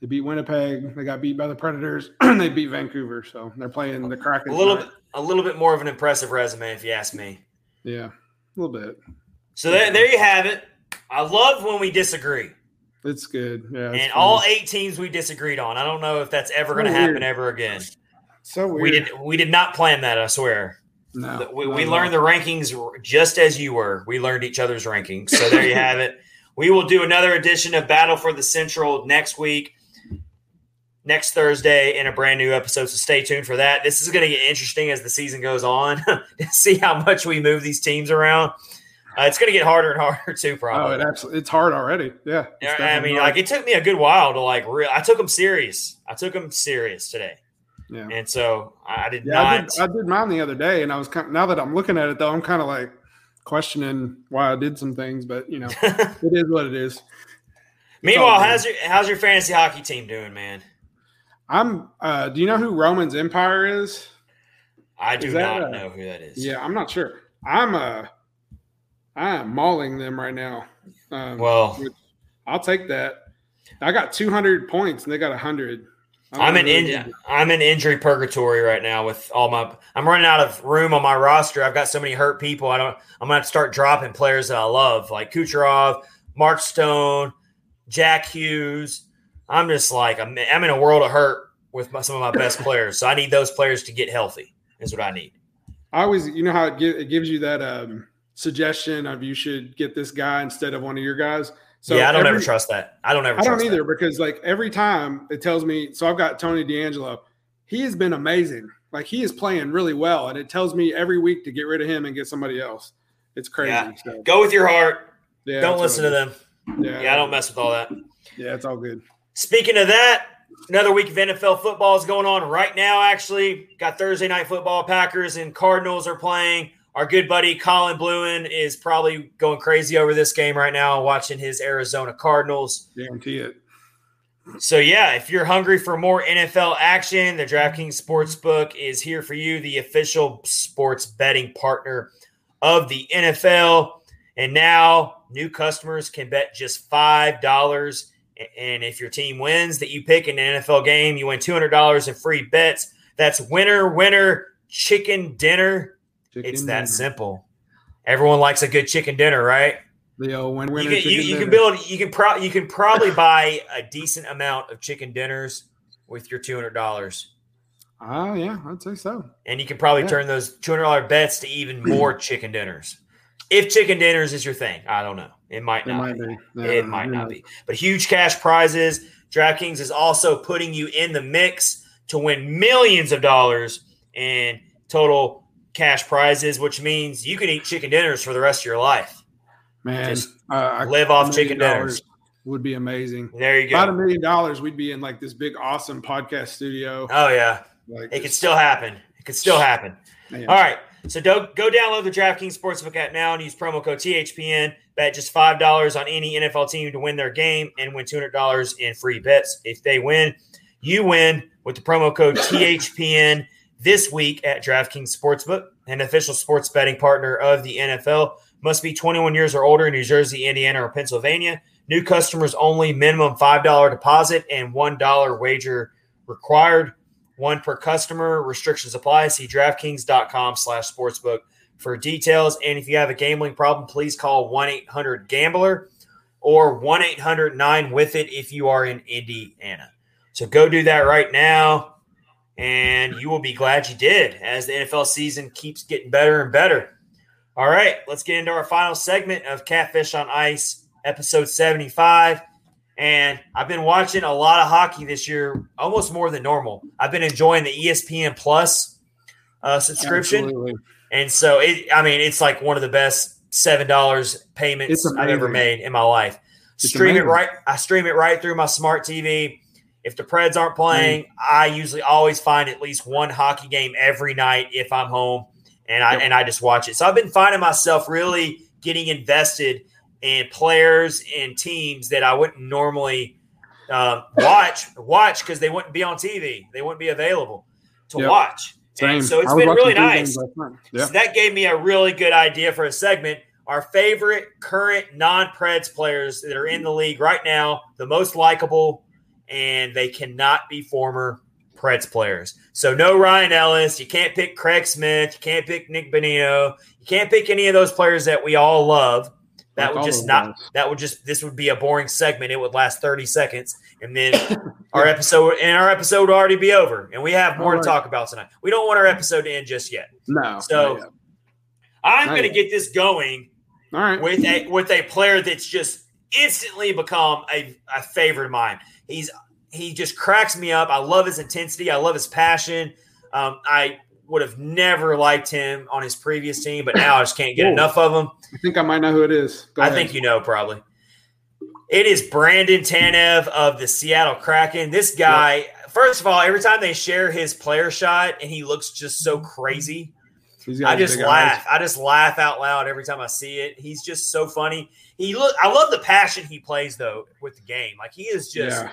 They beat Winnipeg. They got beat by the Predators. they beat Vancouver. So they're playing the Kraken. A little bit, a little bit more of an impressive resume, if you ask me. Yeah. A little bit. So there, there you have it. I love when we disagree. It's good. Yeah. and all eight teams we disagreed on. I don't know if that's ever so going to happen ever again. So weird. We did we did not plan that, I swear. No. We, we learned the rankings just as you were. We learned each other's rankings. So there you have it. We will do another edition of Battle for the Central next week, next Thursday, in a brand new episode. So stay tuned for that. This is going to get interesting as the season goes on to see how much we move these teams around. Uh, it's going to get harder and harder too. Probably. Oh, it absolutely, it's hard already. Yeah. I mean, hard. like it took me a good while to like real. I took them serious. I took them serious today. Yeah. And so I did yeah, not. I did, I did, mine the other day, and I was kind of, now that I'm looking at it though, I'm kind of like questioning why I did some things, but you know, it is what it is. Meanwhile, how's your how's your fantasy hockey team doing, man? I'm. uh Do you know who Roman's Empire is? I do not a, know who that is. Yeah, I'm not sure. I'm uh I am mauling them right now. Um, well, I'll take that. I got 200 points and they got 100. I'm in in, I'm in injury purgatory right now with all my I'm running out of room on my roster. I've got so many hurt people. I don't I'm gonna have to start dropping players that I love, like Kucherov, Mark Stone, Jack Hughes. I'm just like I'm, I'm in a world of hurt with my, some of my best players. So I need those players to get healthy. Is what I need. I always, you know how it, give, it gives you that um, suggestion of you should get this guy instead of one of your guys. So yeah, I don't every, ever trust that. I don't ever. I don't either that. because like every time it tells me. So I've got Tony DeAngelo. He has been amazing. Like he is playing really well, and it tells me every week to get rid of him and get somebody else. It's crazy. Yeah. So. Go with your heart. Yeah, don't listen to them. Yeah, yeah, I don't mess with all that. Yeah, it's all good. Speaking of that, another week of NFL football is going on right now. Actually, got Thursday night football. Packers and Cardinals are playing. Our good buddy Colin Bluen is probably going crazy over this game right now, watching his Arizona Cardinals. Guarantee it. So yeah, if you're hungry for more NFL action, the DraftKings Sportsbook is here for you, the official sports betting partner of the NFL. And now new customers can bet just five dollars. And if your team wins that you pick in an NFL game, you win two hundred dollars in free bets. That's winner, winner, chicken dinner Chicken it's that dinner. simple. Everyone likes a good chicken dinner, right? The old win You, can, you, you can build. You can pro, You can probably buy a decent amount of chicken dinners with your two hundred dollars. Oh uh, yeah, I'd say so. And you can probably yeah. turn those two hundred dollar bets to even more chicken dinners. If chicken dinners is your thing, I don't know. It might not. It might be. be. it might not be. But huge cash prizes. DraftKings is also putting you in the mix to win millions of dollars in total cash prizes, which means you can eat chicken dinners for the rest of your life. Man, Just uh, live off chicken dinners would be amazing. There you go. About a million dollars, we'd be in like this big, awesome podcast studio. Oh yeah, like it could still happen. It could still happen. Man. All right, so go go download the DraftKings Sportsbook app now and use promo code THPN. Bet just five dollars on any NFL team to win their game and win two hundred dollars in free bets. If they win, you win with the promo code THPN this week at DraftKings Sportsbook, an official sports betting partner of the NFL. Must be 21 years or older in New Jersey, Indiana, or Pennsylvania. New customers only, minimum $5 deposit and $1 wager required. One per customer. Restrictions apply. See DraftKings.com slash sportsbook for details. And if you have a gambling problem, please call 1-800-GAMBLER or 1-800-9-WITH-IT if you are in Indiana. So go do that right now and you will be glad you did as the NFL season keeps getting better and better. All right, let's get into our final segment of Catfish on Ice, episode 75. And I've been watching a lot of hockey this year, almost more than normal. I've been enjoying the ESPN Plus uh, subscription. Absolutely. And so, it, I mean, it's like one of the best $7 payments I've ever made in my life. It's stream amazing. it right. I stream it right through my smart TV. If the Preds aren't playing, mm. I usually always find at least one hockey game every night if I'm home, and I yep. and I just watch it. So I've been finding myself really getting invested in players and teams that I wouldn't normally uh, watch watch because they wouldn't be on TV. They wouldn't be available to yep. watch. And so it's been really nice. Yeah. So that gave me a really good idea for a segment. Our favorite current non-Preds players that are in the league right now, the most likable and they cannot be former Preds players. So no Ryan Ellis. You can't pick Craig Smith. You can't pick Nick Bonino. You can't pick any of those players that we all love. That would just not. That would just. This would be a boring segment. It would last thirty seconds, and then our episode and our episode would already be over. And we have more right. to talk about tonight. We don't want our episode to end just yet. No. So I'm going to get this going. All right. With a with a player that's just instantly become a, a favorite of mine. He's he just cracks me up. I love his intensity. I love his passion. Um, I would have never liked him on his previous team, but now I just can't get enough of him. I think I might know who it is. Go I ahead. think you know probably. It is Brandon Tanev of the Seattle Kraken. This guy, yep. first of all, every time they share his player shot and he looks just so crazy, I just laugh. Eyes. I just laugh out loud every time I see it. He's just so funny. He look. I love the passion he plays though with the game. Like he is just yeah.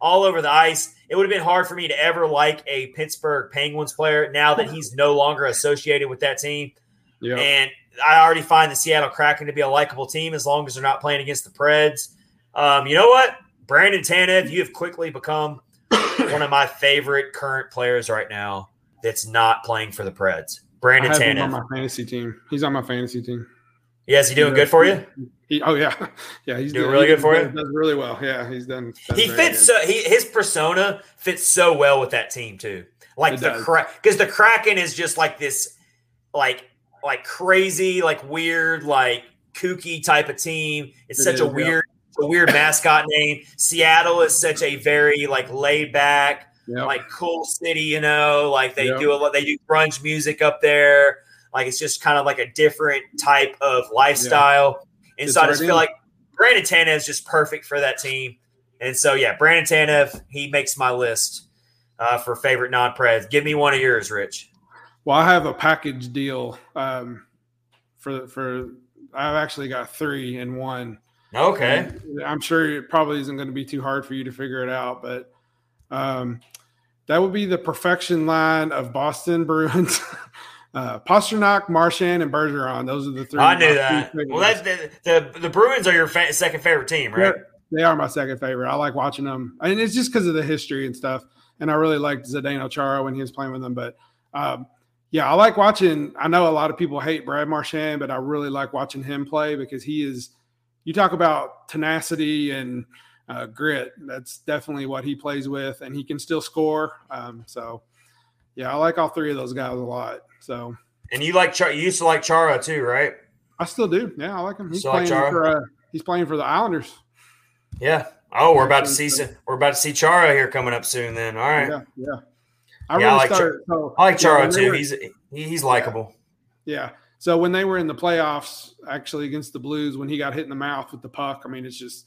all over the ice. It would have been hard for me to ever like a Pittsburgh Penguins player now that he's no longer associated with that team. Yeah. And I already find the Seattle Kraken to be a likable team as long as they're not playing against the Preds. Um, you know what? Brandon Tanev, you have quickly become one of my favorite current players right now that's not playing for the Preds. Brandon I Tanev. on my fantasy team. He's on my fantasy team. Yeah, is he doing good for you? He, oh yeah, yeah, he's doing, doing really good for you. He does really well. Yeah, he's done. He fits so he his persona fits so well with that team too. Like it the crack because the Kraken is just like this, like like crazy, like weird, like kooky type of team. It's it such is, a weird, yeah. a weird mascot name. Seattle is such a very like laid back, yep. like cool city. You know, like they yep. do a lot. They do grunge music up there. Like it's just kind of like a different type of lifestyle. Yeah. And it's so I just feel like Brandon Tanev is just perfect for that team. And so yeah, Brandon Tanev, he makes my list uh, for favorite non-preds. Give me one of yours, Rich. Well, I have a package deal um, for for. I've actually got three in one. Okay. And I'm sure it probably isn't going to be too hard for you to figure it out, but um, that would be the perfection line of Boston Bruins. uh, Pastrnak, Marchand, and Bergeron. Those are the three. I knew that. Well, that's the, the, the Bruins are your fa- second favorite team, right? They're, they are my second favorite. I like watching them, I and mean, it's just because of the history and stuff. And I really liked Zdeno Chara when he was playing with them. But um, yeah, I like watching. I know a lot of people hate Brad Marchand, but I really like watching him play because he is. You talk about tenacity and uh, grit. That's definitely what he plays with, and he can still score. Um, so yeah, I like all three of those guys a lot. So, and you like Char- you used to like Chara too, right? I still do. Yeah, I like him. He's still playing like for uh, he's playing for the Islanders. Yeah. Oh, we're about to see we're about to see Chara here coming up soon. Then, all right. Yeah, yeah. I, yeah, really I like started, Char- so, I like Chara yeah, too. Were, he's he's likable. Yeah. So when they were in the playoffs, actually against the Blues, when he got hit in the mouth with the puck, I mean, it's just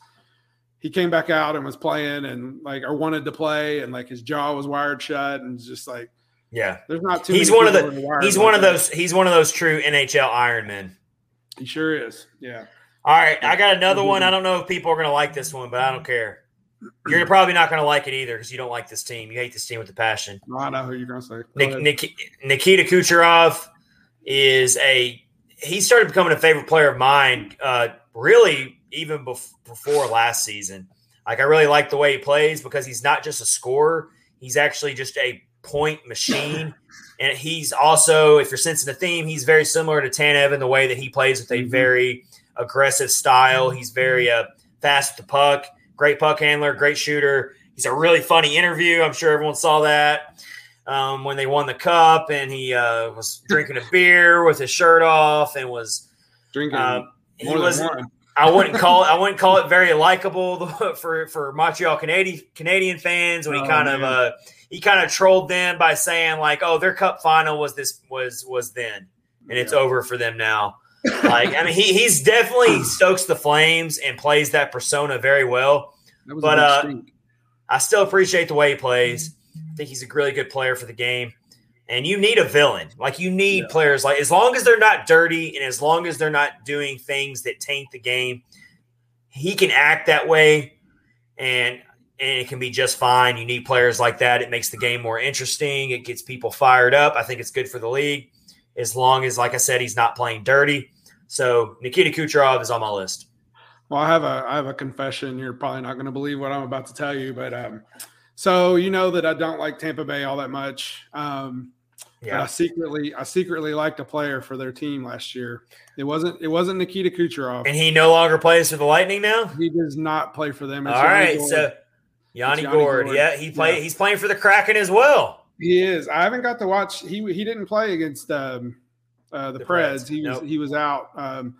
he came back out and was playing and like or wanted to play and like his jaw was wired shut and just like yeah, there's not too. He's one of the. he's one of those. He's one of those true NHL Ironmen. He sure is. Yeah. All right, I got another one. I don't know if people are going to like this one, but I don't care. You're probably not going to like it either because you don't like this team. You hate this team with the passion. No, I know who you're going to say. Nik- Nik- Nikita Kucherov is a. He started becoming a favorite player of mine. Uh, really, even bef- before last season. Like I really like the way he plays because he's not just a scorer. He's actually just a point machine. and he's also, if you're sensing a theme, he's very similar to Tanev in the way that he plays with a mm-hmm. very aggressive style. He's very uh, fast with the puck, great puck handler, great shooter. He's a really funny interview. I'm sure everyone saw that um, when they won the cup, and he uh, was drinking a beer with his shirt off and was drinking. Uh, he was. I wouldn't call it. I wouldn't call it very likable for for Montreal Canadian Canadian fans when he oh, kind of uh, he kind of trolled them by saying like, "Oh, their cup final was this was was then, and it's over for them now." like, I mean, he he's definitely stokes the flames and plays that persona very well. But uh, I still appreciate the way he plays. I think he's a really good player for the game. And you need a villain. Like you need yeah. players like as long as they're not dirty and as long as they're not doing things that taint the game, he can act that way. And and it can be just fine. You need players like that. It makes the game more interesting. It gets people fired up. I think it's good for the league as long as, like I said, he's not playing dirty. So Nikita Kucherov is on my list. Well, I have a I have a confession. You're probably not going to believe what I'm about to tell you, but um, so you know that I don't like Tampa Bay all that much. Um, Yeah. But I secretly, I secretly liked a player for their team last year. It wasn't, it wasn't Nikita Kucherov, and he no longer plays for the Lightning now. He does not play for them. It's All right, Gourde. so Yanni, Yanni Gourde. Gourde. Yeah, he play. Yeah. He's playing for the Kraken as well. He is. I haven't got to watch. He he didn't play against um, uh, the, the Preds. Preds. He was he was out. Um,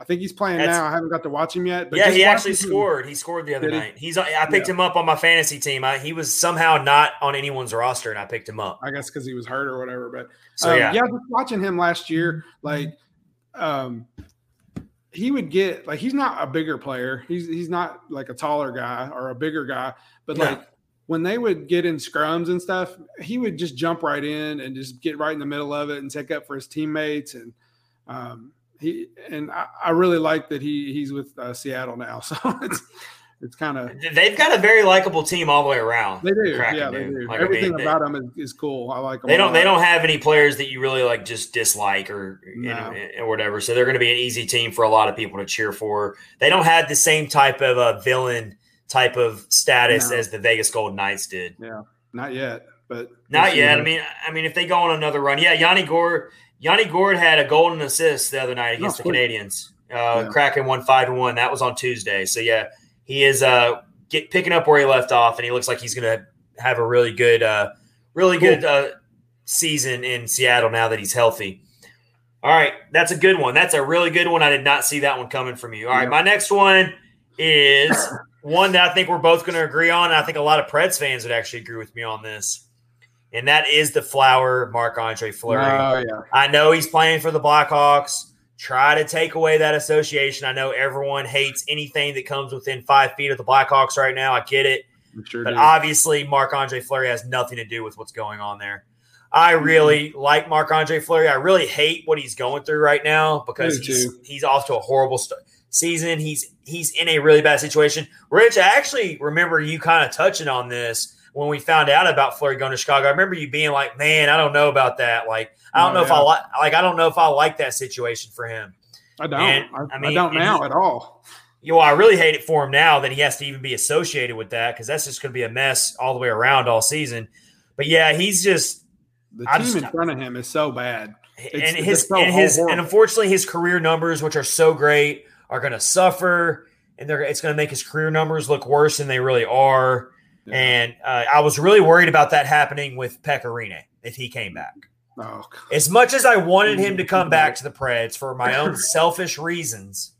I think he's playing That's, now. I haven't got to watch him yet. But yeah, he actually scored. He scored the other Did night. He? He's. I picked yeah. him up on my fantasy team. I, he was somehow not on anyone's roster, and I picked him up. I guess because he was hurt or whatever. But so um, yeah, yeah. Just watching him last year, like, um, he would get like he's not a bigger player. He's he's not like a taller guy or a bigger guy, but like when they would get in scrums and stuff, he would just jump right in and just get right in the middle of it and take up for his teammates. And um, he and I, I, really like that he he's with uh, Seattle now. So it's it's kind of they've got a very likable team all the way around. They do, yeah, they do. Like, Everything I mean, about they, them is, is, cool. I like them. They don't they don't have any players that you really like just dislike or no. or whatever. So they're going to be an easy team for a lot of people to cheer for. They don't have the same type of a uh, villain type of status no. as the Vegas Golden Knights did. Yeah, not yet, but not yet. I mean, I mean, if they go on another run, yeah, Yanni Gourde, Yanni Gourde had a golden assist the other night against oh, the Canadians. Uh, yeah. Kraken won five and one. That was on Tuesday. So yeah, he is uh get picking up where he left off, and he looks like he's going to have a really good, uh, really cool. good uh, season in Seattle now that he's healthy. All right, that's a good one. That's a really good one. I did not see that one coming from you. All right, my next one is one that I think we're both going to agree on. And I think a lot of Preds fans would actually agree with me on this. And that is the flower Marc Andre Fleury. Oh, yeah. I know he's playing for the Blackhawks. Try to take away that association. I know everyone hates anything that comes within five feet of the Blackhawks right now. I get it. Sure but do. obviously, Marc Andre Fleury has nothing to do with what's going on there. I mm-hmm. really mm-hmm. like Marc Andre Fleury. I really hate what he's going through right now because he's, he's off to a horrible start season. He's he's in a really bad situation. Rich, I actually remember you kind of touching on this when we found out about Fleury going to Chicago. I remember you being like, "Man, I don't know about that. Like, I don't oh, know yeah. if I like like I don't know if I like that situation for him." I don't. And, I, I, mean, I don't now he, at all. You know, I really hate it for him now that he has to even be associated with that because that's just going to be a mess all the way around all season. But yeah, he's just the team just, in front of him is so bad. It's, and his so and his and unfortunately his career numbers, which are so great, are going to suffer, and they're it's going to make his career numbers look worse than they really are. Yeah. And uh, I was really worried about that happening with Pekka if he came back. Oh, as much as I wanted him to come back to the Preds for my own selfish reasons,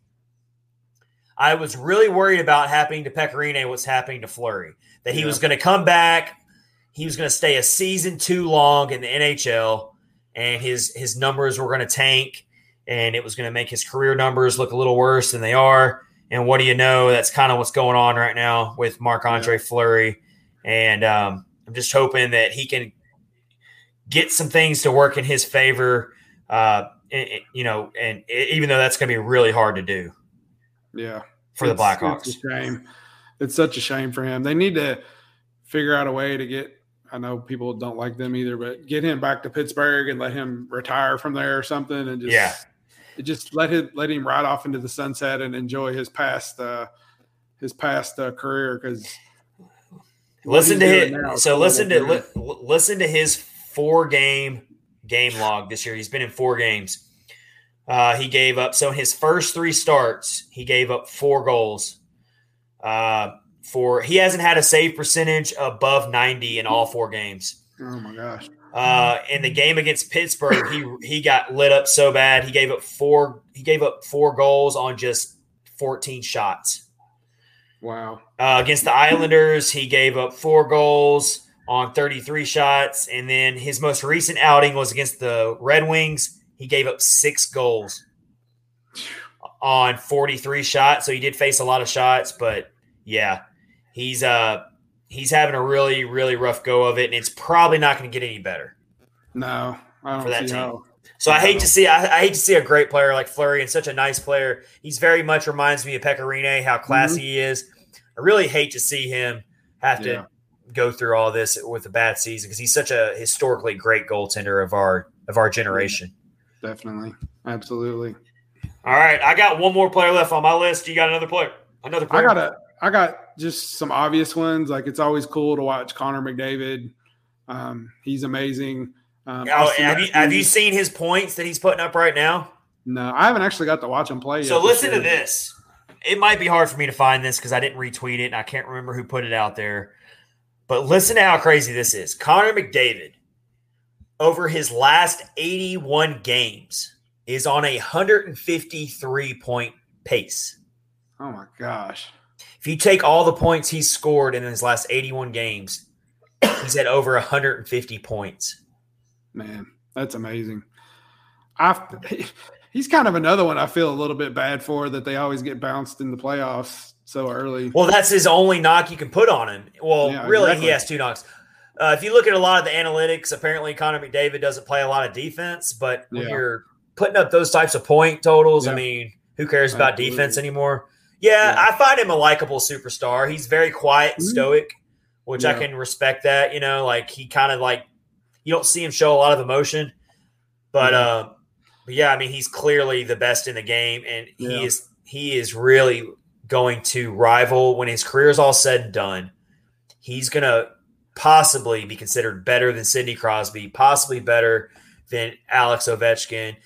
I was really worried about happening to Pekka Rinne what's happening to Fleury. That he yeah. was going to come back, he was going to stay a season too long in the NHL, and his his numbers were going to tank, and it was going to make his career numbers look a little worse than they are. And what do you know? That's kind of what's going on right now with Marc Andre yeah. Fleury. And um, I'm just hoping that he can get some things to work in his favor. Uh, you know, and even though that's going to be really hard to do. Yeah. For it's, the Blackhawks. It's a shame. It's such a shame for him. They need to figure out a way to get I know people don't like them either, but get him back to Pittsburgh and let him retire from there or something and just yeah just let him let him ride off into the sunset and enjoy his past uh, his past uh, career because listen to his so listen to li, listen to his four game game log this year. He's been in four games. Uh, he gave up so in his first three starts he gave up four goals. Uh, for he hasn't had a save percentage above ninety in all four games. Oh my gosh! Uh, in the game against Pittsburgh, he he got lit up so bad he gave up four he gave up four goals on just 14 shots. Wow. Uh, against the Islanders, he gave up four goals on 33 shots, and then his most recent outing was against the Red Wings. He gave up six goals on 43 shots. So he did face a lot of shots, but yeah, he's uh he's having a really, really rough go of it, and it's probably not going to get any better. No, for that team. How. So I hate to see I, I, hate to see a great player like Fleury and such a nice player. He's very much reminds me of Pekka Rinne, how classy mm-hmm. he is. I really hate to see him have to yeah. go through all this with a bad season because he's such a historically great goaltender of our of our generation. Definitely, absolutely. All right, I got one more player left on my list. You got another player? Another player? I got a I got just some obvious ones. Like it's always cool to watch Connor McDavid. Um, he's amazing. Um, oh, have you have you seen his points that he's putting up right now? No, I haven't actually got to watch him play. Yet. So listen to this. It might be hard for me to find this because I didn't retweet it and I can't remember who put it out there. But listen to how crazy this is. Connor McDavid, over his last 81 games, is on a 153 point pace. Oh my gosh. If you take all the points he's scored in his last 81 games, he's at over 150 points. Man, that's amazing. I he's kind of another one I feel a little bit bad for that they always get bounced in the playoffs so early. Well, that's his only knock you can put on him. Well, yeah, really, exactly. he has two knocks. Uh, if you look at a lot of the analytics, apparently Connor McDavid doesn't play a lot of defense, but when yeah. you're putting up those types of point totals, yeah. I mean, who cares about Absolutely. defense anymore? Yeah, I find him a likable superstar. He's very quiet mm-hmm. stoic, which I can respect that. You know, like he kind of like you don't see him show a lot of emotion, but mm-hmm. uh, but yeah, I mean, he's clearly the best in the game, and he is he is really going to rival when his career is all said and done. He's going to possibly be considered better than Sidney Crosby, possibly better than Alex Ovechkin.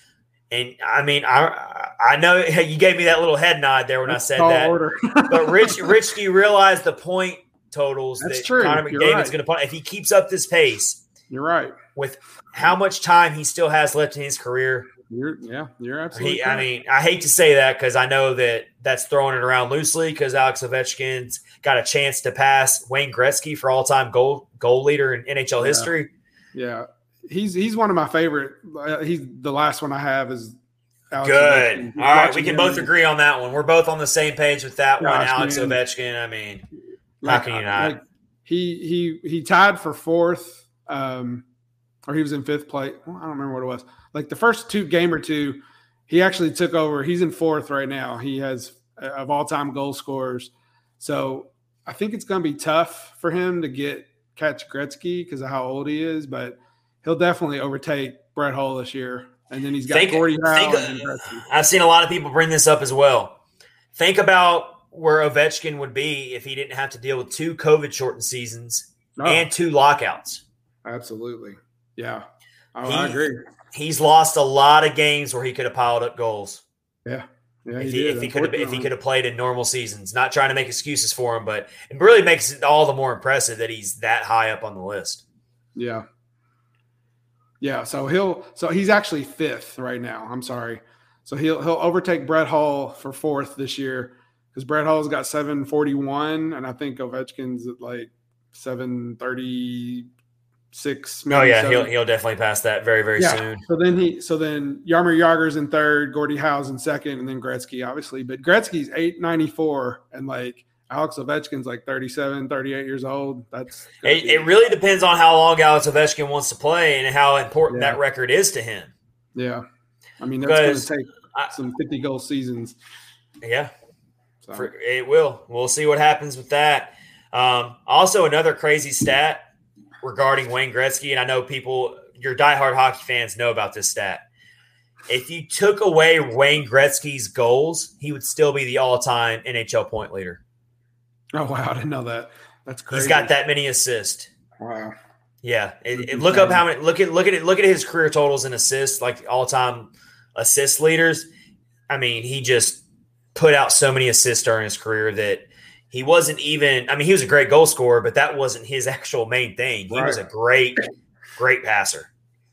And I mean, I I know you gave me that little head nod there when That's I said that. but Rich, Rich, do you realize the point totals That's that true. Connor McDavid's right. going to put? If he keeps up this pace, you're right. With how much time he still has left in his career, you're yeah, you're absolutely. He, I mean, I hate to say that because I know that that's throwing it around loosely because Alex Ovechkin's got a chance to pass Wayne Gretzky for all time goal goal leader in NHL yeah. history. Yeah, he's he's one of my favorite. Uh, he's the last one I have is. Alex Good. Ovechkin. All right, we can both agree on that one. We're both on the same page with that Gosh, one. Alex man. Ovechkin. I mean, like, how can you not? Like, he he he tied for fourth, um, or he was in fifth place. Well, I don't remember what it was like the first two game or two, he actually took over. He's in fourth right now. He has uh, of all time goal scorers. So I think it's going to be tough for him to get catch Gretzky because of how old he is, but he'll definitely overtake Brett Hull this year. And then he's got think, Gordie Howe and Gretzky. I've seen a lot of people bring this up as well. Think about where Ovechkin would be if he didn't have to deal with two COVID shortened seasons oh. and two lockouts. Absolutely. Yeah. Oh, he, I agree he's lost a lot of games where he could have piled up goals. Yeah. Yeah, if he, he if he could have if he could have played in normal seasons, not trying to make excuses for him, but it really makes it all the more impressive that he's that high up on the list. Yeah. Yeah, so he'll so he's actually fifth right now. I'm sorry. So he'll he'll overtake Brett Hull for fourth this year because Brett Hull's got 741, and I think Ovechkin's at like 730 six. Oh yeah, he he'll he'll definitely pass that very very yeah. soon. So then he so then Jaromir Jagr's in third, Gordie Howe's in second, and then Gretzky obviously. But Gretzky's eight ninety four, and like Alex Ovechkin's like 37, 38 years old. That's it, it, really depends on how long Alex Ovechkin wants to play and how important yeah. that record is to him. Yeah, I mean that's going to take I, some fifty goal seasons. Yeah, so. For, it will. We'll see what happens with that. Um, also, another crazy stat regarding Wayne Gretzky, and I know people, your diehard hockey fans, know about this stat. If you took away Wayne Gretzky's goals, he would still be the all-time NHL point leader. Oh wow, I didn't know that. That's crazy. He's got that many assists. Wow. Yeah, it, it, look up how many. Look at look at it. Look at his career totals and assists, like all-time assist leaders. I mean, he just put out so many assists during his career that he wasn't even. I mean, he was a great goal scorer, but that wasn't his actual main thing. He right. was a great, great passer.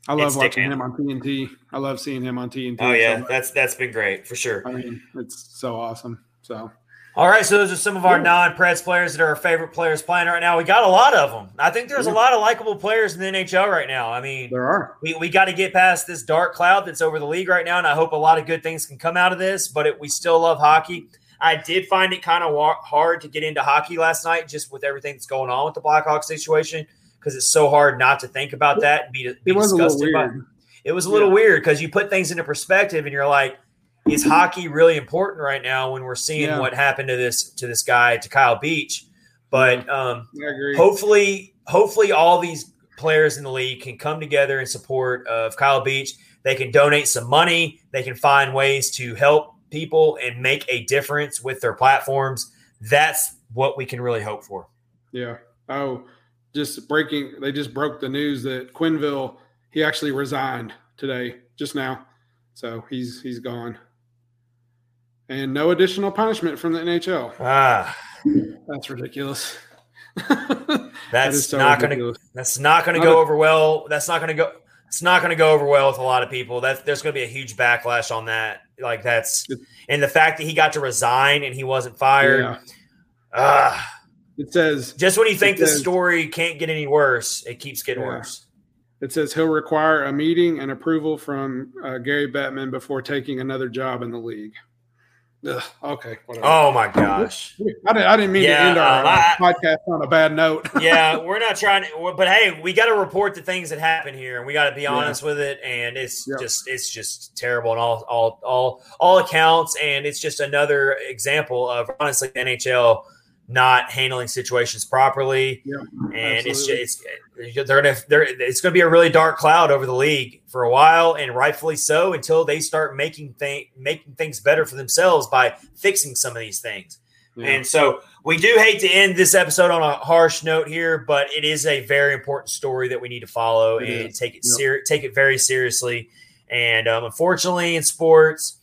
I love watching him on TNT. I love seeing him on TNT. Oh yeah, so that's that's been great for sure. I mean, it's so awesome. So all right, so those are some of our non-Preds players that are our favorite players playing right now. We got a lot of them. I think there's a lot of likable players in the NHL right now. I mean, there are. We, we got to get past this dark cloud that's over the league right now, and I hope a lot of good things can come out of this. But it, we still love hockey. I did find it kind of hard to get into hockey last night, just with everything that's going on with the Blackhawks situation, because it's so hard not to think about that and be, be it was disgusted by. It was a little yeah. weird because you put things into perspective, and you're like, is hockey really important right now when we're seeing yeah. what happened to this to this guy to Kyle Beach? But um, hopefully, hopefully, all these players in the league can come together in support of Kyle Beach. They can donate some money. They can find ways to help people and make a difference with their platforms, that's what we can really hope for. Yeah. Oh, just breaking. They just broke the news that Quenneville he actually resigned today, just now. So he's he's gone. And no additional punishment from the NHL. Ah, that's ridiculous. that's that not going to that's not going to go over well. That's not going to go it's not going to go over well with a lot of people. That there's going to be a huge backlash on that. Like that's and the fact that he got to resign and he wasn't fired. Yeah. Uh, it says just when you think the story can't get any worse, it keeps getting yeah. worse. It says he'll require a meeting and approval from uh, Gary Bettman before taking another job in the league. Ugh, okay. Whatever. Oh my gosh. I didn't, I didn't mean yeah, to end our um, I, podcast on a bad note. yeah, we're not trying to, but hey, we got to report the things that happen here, and we got to be honest yeah. with it. And it's yep. just, it's just terrible on all, all, all, all accounts. And it's just another example of honestly NHL not handling situations properly, yeah, and it's just, it's they're gonna they're, it's gonna be a really dark cloud over the league for a while, and rightfully so until they start making thing making things better for themselves by fixing some of these things. Yeah. And so we do hate to end this episode on a harsh note here, but it is a very important story that we need to follow it and is. take it ser- take it very seriously. And um, unfortunately, in sports,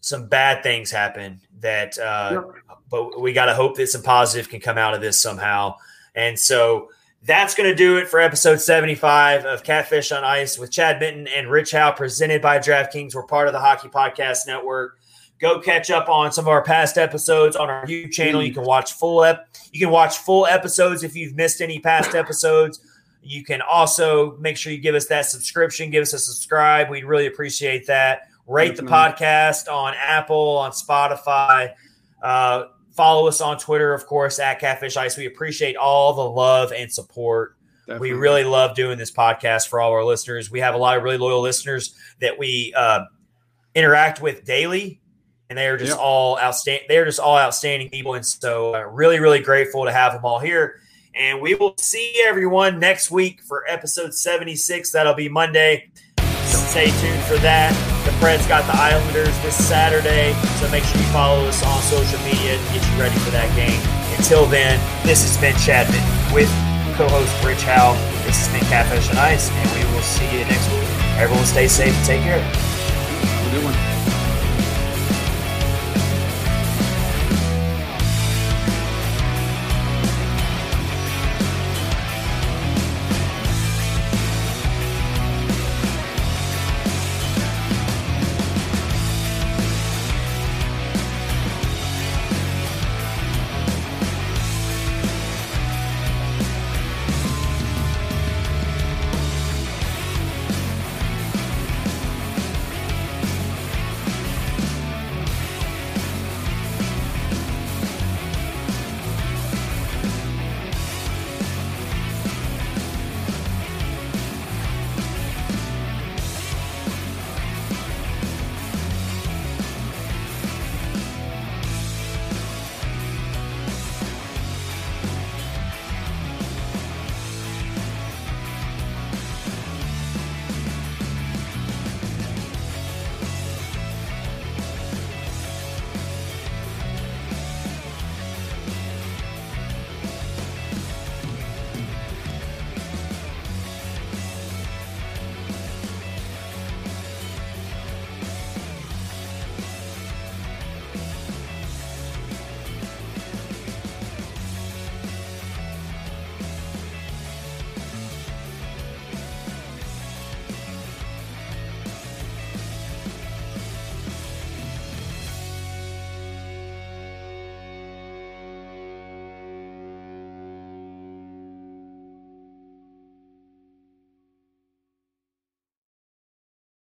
some bad things happen that uh, yep but we got to hope that some positive can come out of this somehow. And so that's going to do it for episode 75 of Catfish on Ice with Chad Minton and Rich Howe, presented by DraftKings. We're part of the Hockey Podcast Network. Go catch up on some of our past episodes on our YouTube channel. You can watch full ep- you can watch full episodes if you've missed any past episodes. You can also make sure you give us that subscription, give us a subscribe. We'd really appreciate that. Rate the podcast on Apple, on Spotify. Uh, Follow us on Twitter, of course, at Catfish Ice. We appreciate all the love and support. Definitely. We really love doing this podcast for all our listeners. We have a lot of really loyal listeners that we uh, interact with daily, and they are just yep. all outstanding. They are just all outstanding people, and so uh, really, really grateful to have them all here. And we will see everyone next week for episode seventy six. That'll be Monday. Stay tuned for that. The Preds got the Islanders this Saturday, so make sure you follow us on social media to get you ready for that game. Until then, this has been Chadman with co-host Rich Howe. This has been Catfish on Ice, and we will see you next week. Everyone stay safe and take care. Have a good one.